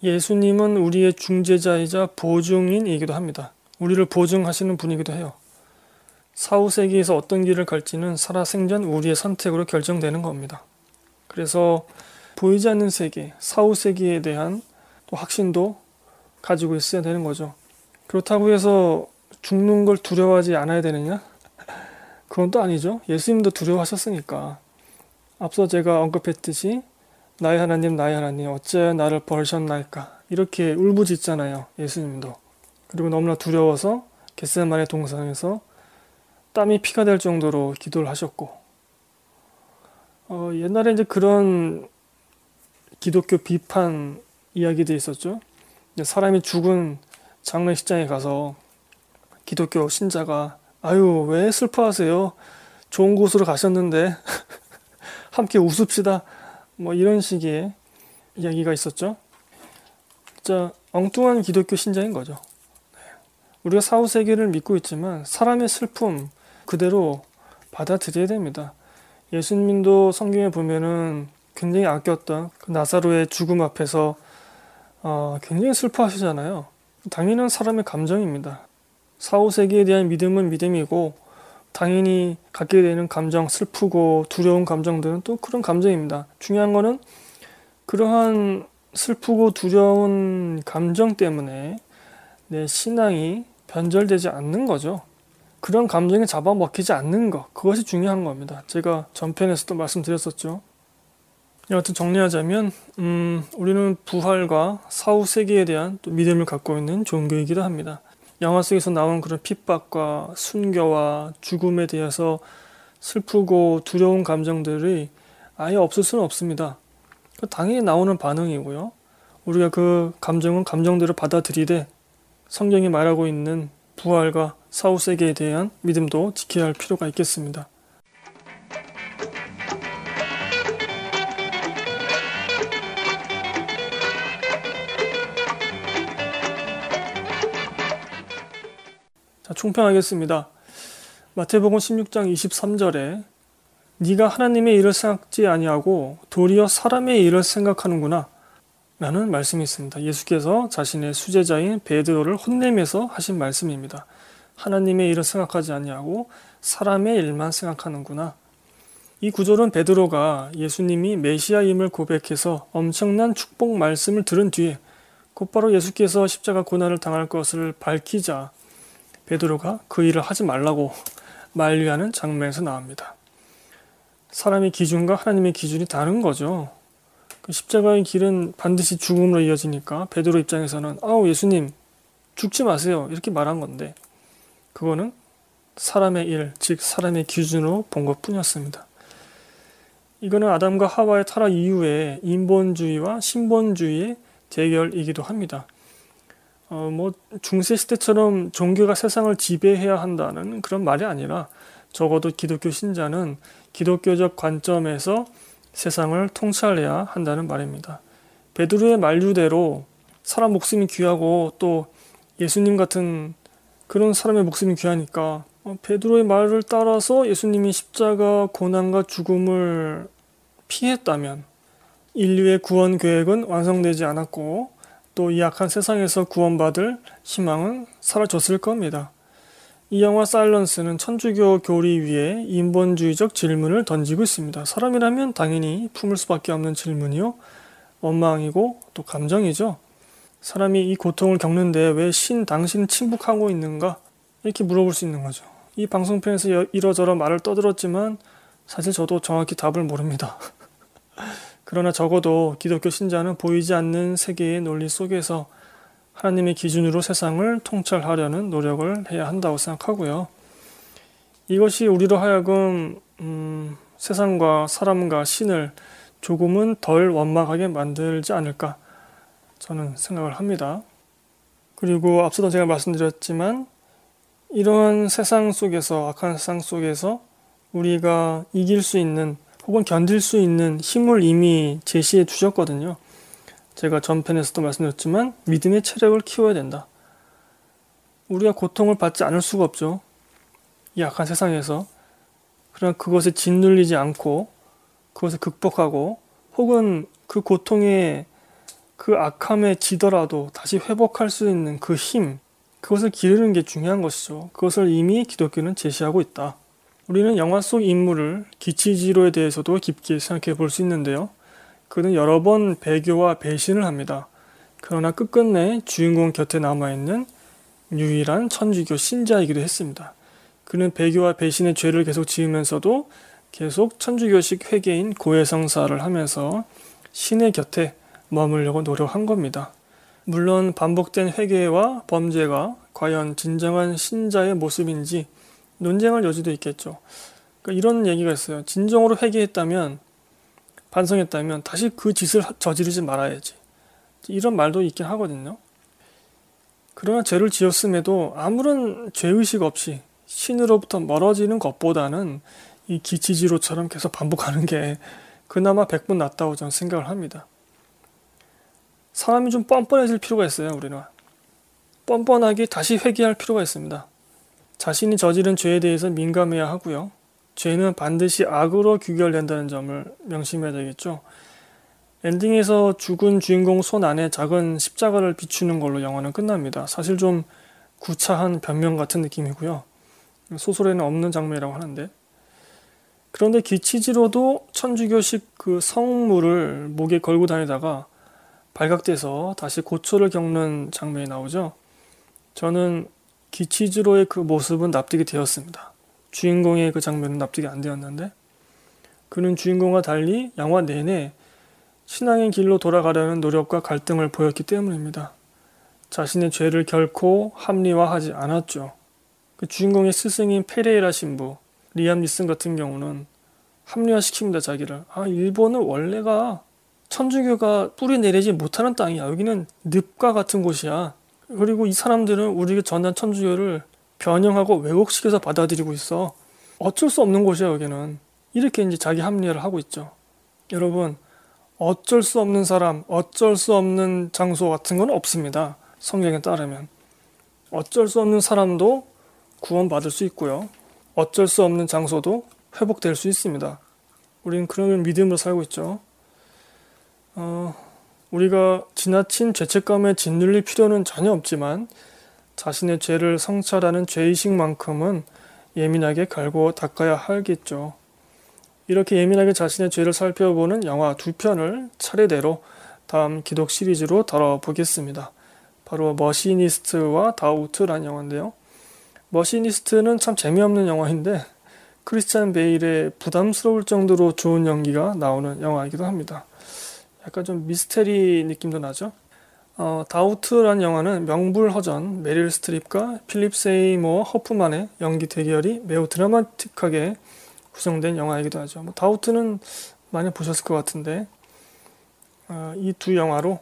예수님은 우리의 중재자이자 보증인이기도 합니다. 우리를 보증하시는 분이기도 해요. 사후 세계에서 어떤 길을 갈지는 살아생전 우리의 선택으로 결정되는 겁니다. 그래서 보이지 않는 세계, 사후 세계에 대한 또 확신도 가지고 있어야 되는 거죠. 그렇다고 해서 죽는 걸 두려워하지 않아야 되느냐? 그건 또 아니죠. 예수님도 두려워하셨으니까. 앞서 제가 언급했듯이 나의 하나님, 나의 하나님, 어째 나를 버리셨나이까. 이렇게 울부짖잖아요. 예수님도. 그리고 너무나 두려워서 겟세만의 동상에서 땀이 피가 될 정도로 기도를 하셨고, 어, 옛날에 이제 그런 기독교 비판 이야기도 있었죠. 사람이 죽은 장례식장에 가서 기독교 신자가 아유 왜 슬퍼하세요? 좋은 곳으로 가셨는데 함께 웃읍시다. 뭐 이런 식의 이야기가 있었죠. 진짜 엉뚱한 기독교 신자인 거죠. 네. 우리가 사후 세계를 믿고 있지만 사람의 슬픔 그대로 받아들여야 됩니다. 예수님도 성경에 보면은 굉장히 아꼈던 그 나사로의 죽음 앞에서 어, 굉장히 슬퍼하시잖아요. 당연한 사람의 감정입니다. 사후 세계에 대한 믿음은 믿음이고 당연히 갖게 되는 감정, 슬프고 두려운 감정들은 또 그런 감정입니다. 중요한 거는 그러한 슬프고 두려운 감정 때문에 내 신앙이 변절되지 않는 거죠. 그런 감정에 잡아먹히지 않는 것, 그것이 중요한 겁니다. 제가 전편에서도 말씀드렸었죠. 여하튼 정리하자면, 음, 우리는 부활과 사후 세계에 대한 또 믿음을 갖고 있는 종교이기도 합니다. 영화 속에서 나온 그런 핍박과 순교와 죽음에 대해서 슬프고 두려운 감정들이 아예 없을 수는 없습니다. 당연히 나오는 반응이고요. 우리가 그 감정은 감정대로 받아들이되 성경이 말하고 있는 부활과 사후 세계에 대한 믿음도 지켜야 할 필요가 있겠습니다. 자, 총평하겠습니다. 마태복음 16장 23절에 네가 하나님의 일을 생각지 아니하고 도리어 사람의 일을 생각하는구나 라는 말씀이 있습니다. 예수께서 자신의 수제자인 베드로를 혼내면서 하신 말씀입니다. 하나님의 일을 생각하지 아니하고 사람의 일만 생각하는구나. 이 구절은 베드로가 예수님이 메시아임을 고백해서 엄청난 축복 말씀을 들은 뒤에 곧바로 예수께서 십자가 고난을 당할 것을 밝히자 베드로가 그 일을 하지 말라고 만류하는 장면에서 나옵니다. 사람의 기준과 하나님의 기준이 다른 거죠. 그 십자가의 길은 반드시 죽음으로 이어지니까 베드로 입장에서는 아우 예수님 죽지 마세요 이렇게 말한 건데 그거는 사람의 일, 즉 사람의 기준으로 본 것뿐이었습니다. 이거는 아담과 하와의 타락 이후에 인본주의와 신본주의의 대결이기도 합니다. 어, 뭐 중세 시대처럼 종교가 세상을 지배해야 한다는 그런 말이 아니라 적어도 기독교 신자는 기독교적 관점에서 세상을 통찰해야 한다는 말입니다. 베드로의 만류대로 사람 목숨이 귀하고 또 예수님 같은 그런 사람의 목숨이 귀하니까 어, 베드로의 말을 따라서 예수님이 십자가 고난과 죽음을 피했다면 인류의 구원 계획은 완성되지 않았고 또 이 약한 세상에서 구원받을 희망은 사라졌을 겁니다. 이 영화 사일런스는 천주교 교리 위에 인본주의적 질문을 던지고 있습니다. 사람이라면 당연히 품을 수밖에 없는 질문이요. 원망이고 또 감정이죠. 사람이 이 고통을 겪는데 왜 신 당신은 침묵하고 있는가? 이렇게 물어볼 수 있는 거죠. 이 방송편에서 이러저러 말을 떠들었지만 사실 저도 정확히 답을 모릅니다. 그러나 적어도 기독교 신자는 보이지 않는 세계의 논리 속에서 하나님의 기준으로 세상을 통찰하려는 노력을 해야 한다고 생각하고요. 이것이 우리로 하여금 음, 세상과 사람과 신을 조금은 덜 원막하게 만들지 않을까 저는 생각을 합니다. 그리고 앞서도 제가 말씀드렸지만 이러한 세상 속에서 악한 세상 속에서 우리가 이길 수 있는 혹은 견딜 수 있는 힘을 이미 제시해 주셨거든요. 제가 전편에서도 말씀드렸지만 믿음의 체력을 키워야 된다. 우리가 고통을 받지 않을 수가 없죠. 이 악한 세상에서. 그러나 그것에 짓눌리지 않고 그것을 극복하고 혹은 그 고통에 그 악함에 지더라도 다시 회복할 수 있는 그 힘, 그것을 기르는 게 중요한 것이죠. 그것을 이미 기독교는 제시하고 있다. 우리는 영화 속 인물을 기치지로에 대해서도 깊게 생각해 볼 수 있는데요. 그는 여러 번 배교와 배신을 합니다. 그러나 끝끝내 주인공 곁에 남아있는 유일한 천주교 신자이기도 했습니다. 그는 배교와 배신의 죄를 계속 지으면서도 계속 천주교식 회계인 고해성사를 하면서 신의 곁에 머물려고 노력한 겁니다. 물론 반복된 회개와 범죄가 과연 진정한 신자의 모습인지 논쟁할 여지도 있겠죠. 그러니까 이런 얘기가 있어요. 진정으로 회개했다면 반성했다면 다시 그 짓을 저지르지 말아야지. 이런 말도 있긴 하거든요. 그러나 죄를 지었음에도 아무런 죄의식 없이 신으로부터 멀어지는 것보다는 이 기치지로처럼 계속 반복하는 게 그나마 백분 낫다고 저는 생각을 합니다. 사람이 좀 뻔뻔해질 필요가 있어요, 우리는. 뻔뻔하게 다시 회개할 필요가 있습니다. 자신이 저지른 죄에 대해서 민감해야 하고요. 죄는 반드시 악으로 규결된다는 점을 명심해야 되겠죠. 엔딩에서 죽은 주인공 손 안에 작은 십자가를 비추는 걸로 영화는 끝납니다. 사실 좀 구차한 변명 같은 느낌이고요. 소설에는 없는 장면이라고 하는데. 그런데 기치지로도 천주교식 그 성물을 목에 걸고 다니다가 발각돼서 다시 고초를 겪는 장면이 나오죠. 저는 기치즈로의 그 모습은 납득이 되었습니다. 주인공의 그 장면은 납득이 안 되었는데 그는 주인공과 달리 영화 내내 신앙의 길로 돌아가려는 노력과 갈등을 보였기 때문입니다. 자신의 죄를 결코 합리화하지 않았죠. 그 주인공의 스승인 페레이라 신부 리암 니슨 같은 경우는 합리화시킵니다 자기를. 아 일본은 원래가 천주교가 뿌리 내리지 못하는 땅이야. 여기는 늪과 같은 곳이야. 그리고 이 사람들은 우리가 전한 천주교를 변형하고 왜곡시켜서 받아들이고 있어. 어쩔 수 없는 곳이야, 여기는. 이렇게 이제 자기 합리화를 하고 있죠. 여러분, 어쩔 수 없는 사람, 어쩔 수 없는 장소 같은 건 없습니다. 성경에 따르면. 어쩔 수 없는 사람도 구원받을 수 있고요. 어쩔 수 없는 장소도 회복될 수 있습니다. 우리는 그런 믿음으로 살고 있죠. 어, 우리가 지나친 죄책감에 짓눌릴 필요는 전혀 없지만 자신의 죄를 성찰하는 죄의식만큼은 예민하게 갈고 닦아야 하겠죠. 이렇게 예민하게 자신의 죄를 살펴보는 영화 두 편을 차례대로 다음 기독 시리즈로 다뤄보겠습니다. 바로 머시니스트와 다우트란 영화인데요. 머시니스트는 참 재미없는 영화인데 크리스찬 베일의 부담스러울 정도로 좋은 연기가 나오는 영화이기도 합니다. 약간 좀 미스테리 느낌도 나죠. 어, 다우트란 영화는 명불허전 메릴 스트립과 필립 세이모어 호프만의 연기 대결이 매우 드라마틱하게 구성된 영화이기도 하죠. 뭐 다우트는 많이 보셨을 것 같은데 어, 이두 영화로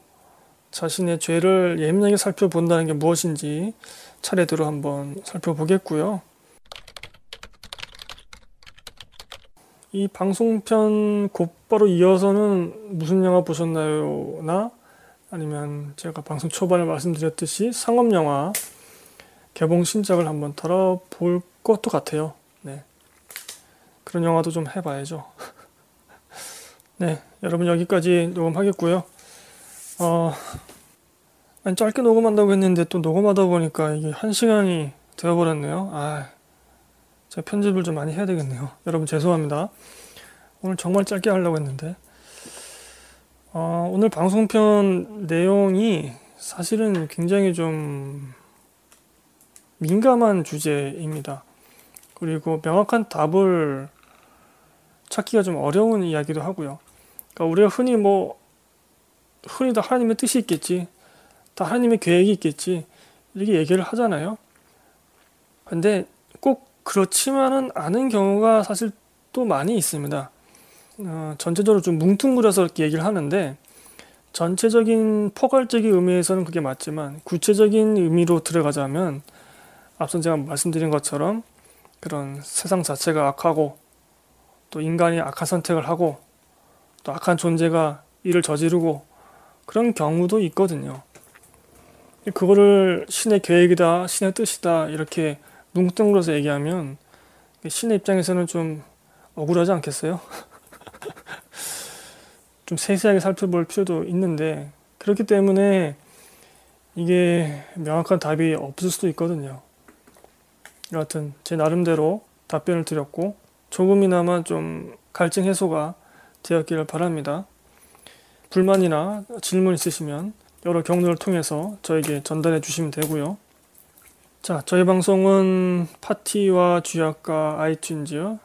자신의 죄를 예민하게 살펴본다는 게 무엇인지 차례대로 한번 살펴보겠고요. 이 방송편 곧바로 이어서는 무슨 영화 보셨나요? 나 아니면 제가 방송 초반에 말씀드렸듯이 상업 영화 개봉 신작을 한번 다뤄볼 것도 같아요. 네. 그런 영화도 좀 해봐야죠. 네, 여러분 여기까지 녹음하겠고요. 어, 아니, 짧게 녹음한다고 했는데 또 녹음하다 보니까 이게 한 시간이 되어버렸네요. 아, 제가 편집을 좀 많이 해야 되겠네요. 여러분 죄송합니다. 오늘 정말 짧게 하려고 했는데 어, 오늘 방송편 내용이 사실은 굉장히 좀 민감한 주제입니다. 그리고 명확한 답을 찾기가 좀 어려운 이야기도 하고요. 그러니까 우리가 흔히 뭐 흔히 다 하나님의 뜻이 있겠지, 다 하나님의 계획이 있겠지 이렇게 얘기를 하잖아요. 근데 꼭 그렇지만은 않은 경우가 사실 또 많이 있습니다. 어, 전체적으로 좀 뭉뚱그려서 이렇게 얘기를 하는데 전체적인 포괄적인 의미에서는 그게 맞지만 구체적인 의미로 들어가자면 앞선 제가 말씀드린 것처럼 그런 세상 자체가 악하고 또 인간이 악한 선택을 하고 또 악한 존재가 일을 저지르고 그런 경우도 있거든요. 그거를 신의 계획이다, 신의 뜻이다 이렇게 뭉뚱그려서 얘기하면 신의 입장에서는 좀 억울하지 않겠어요? 좀 세세하게 살펴볼 필요도 있는데 그렇기 때문에 이게 명확한 답이 없을 수도 있거든요. 여하튼 제 나름대로 답변을 드렸고 조금이나마 좀 갈증 해소가 되었기를 바랍니다. 불만이나 질문 있으시면 여러 경로를 통해서 저에게 전달해 주시면 되고요. 자, 저희 방송은 파티와 주약과 아이튠즈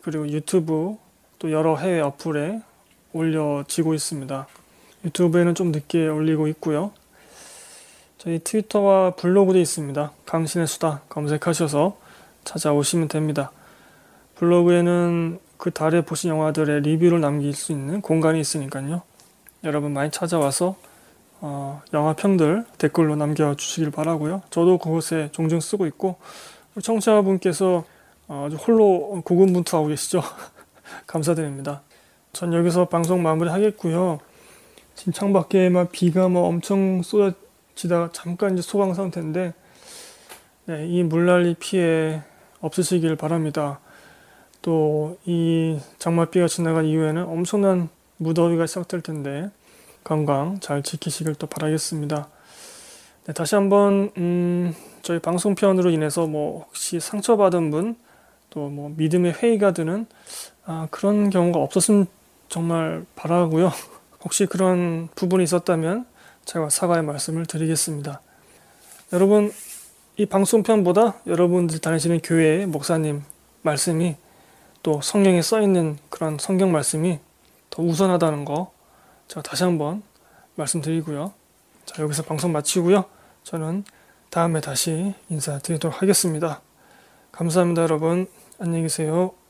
그리고 유튜브 또 여러 해외 어플에 올려지고 있습니다. 유튜브에는 좀 늦게 올리고 있고요. 저희 트위터와 블로그도 있습니다. 강신의 수다 검색하셔서 찾아오시면 됩니다. 블로그에는 그 달에 보신 영화들의 리뷰를 남길 수 있는 공간이 있으니까요. 여러분 많이 찾아와서 어, 영화 평들 댓글로 남겨주시길 바라고요. 저도 그곳에 종종 쓰고 있고 청취자분께서 어, 홀로 고군분투하고 계시죠. 감사드립니다. 전 여기서 방송 마무리 하겠고요. 지금 창밖에 막 비가 막 엄청 쏟아지다가 잠깐 이제 소강 상태인데 네, 이 물난리 피해 없으시길 바랍니다. 또 이 장맛비가 지나간 이후에는 엄청난 무더위가 시작될 텐데 건강 잘 지키시길 또 바라겠습니다. 네, 다시 한번 음, 저희 방송편으로 인해서 뭐 혹시 상처받은 분 또 뭐 믿음의 회의가 드는 아, 그런 경우가 없었으면 정말 바라고요. 혹시 그런 부분이 있었다면 제가 사과의 말씀을 드리겠습니다. 여러분 이 방송편보다 여러분들 다니시는 교회의 목사님 말씀이 또 성경에 써 있는 그런 성경 말씀이 더 우선하다는 거 제가 다시 한번 말씀드리고요. 자 여기서 방송 마치고요. 저는 다음에 다시 인사드리도록 하겠습니다. 감사합니다, 여러분. 안녕히 계세요.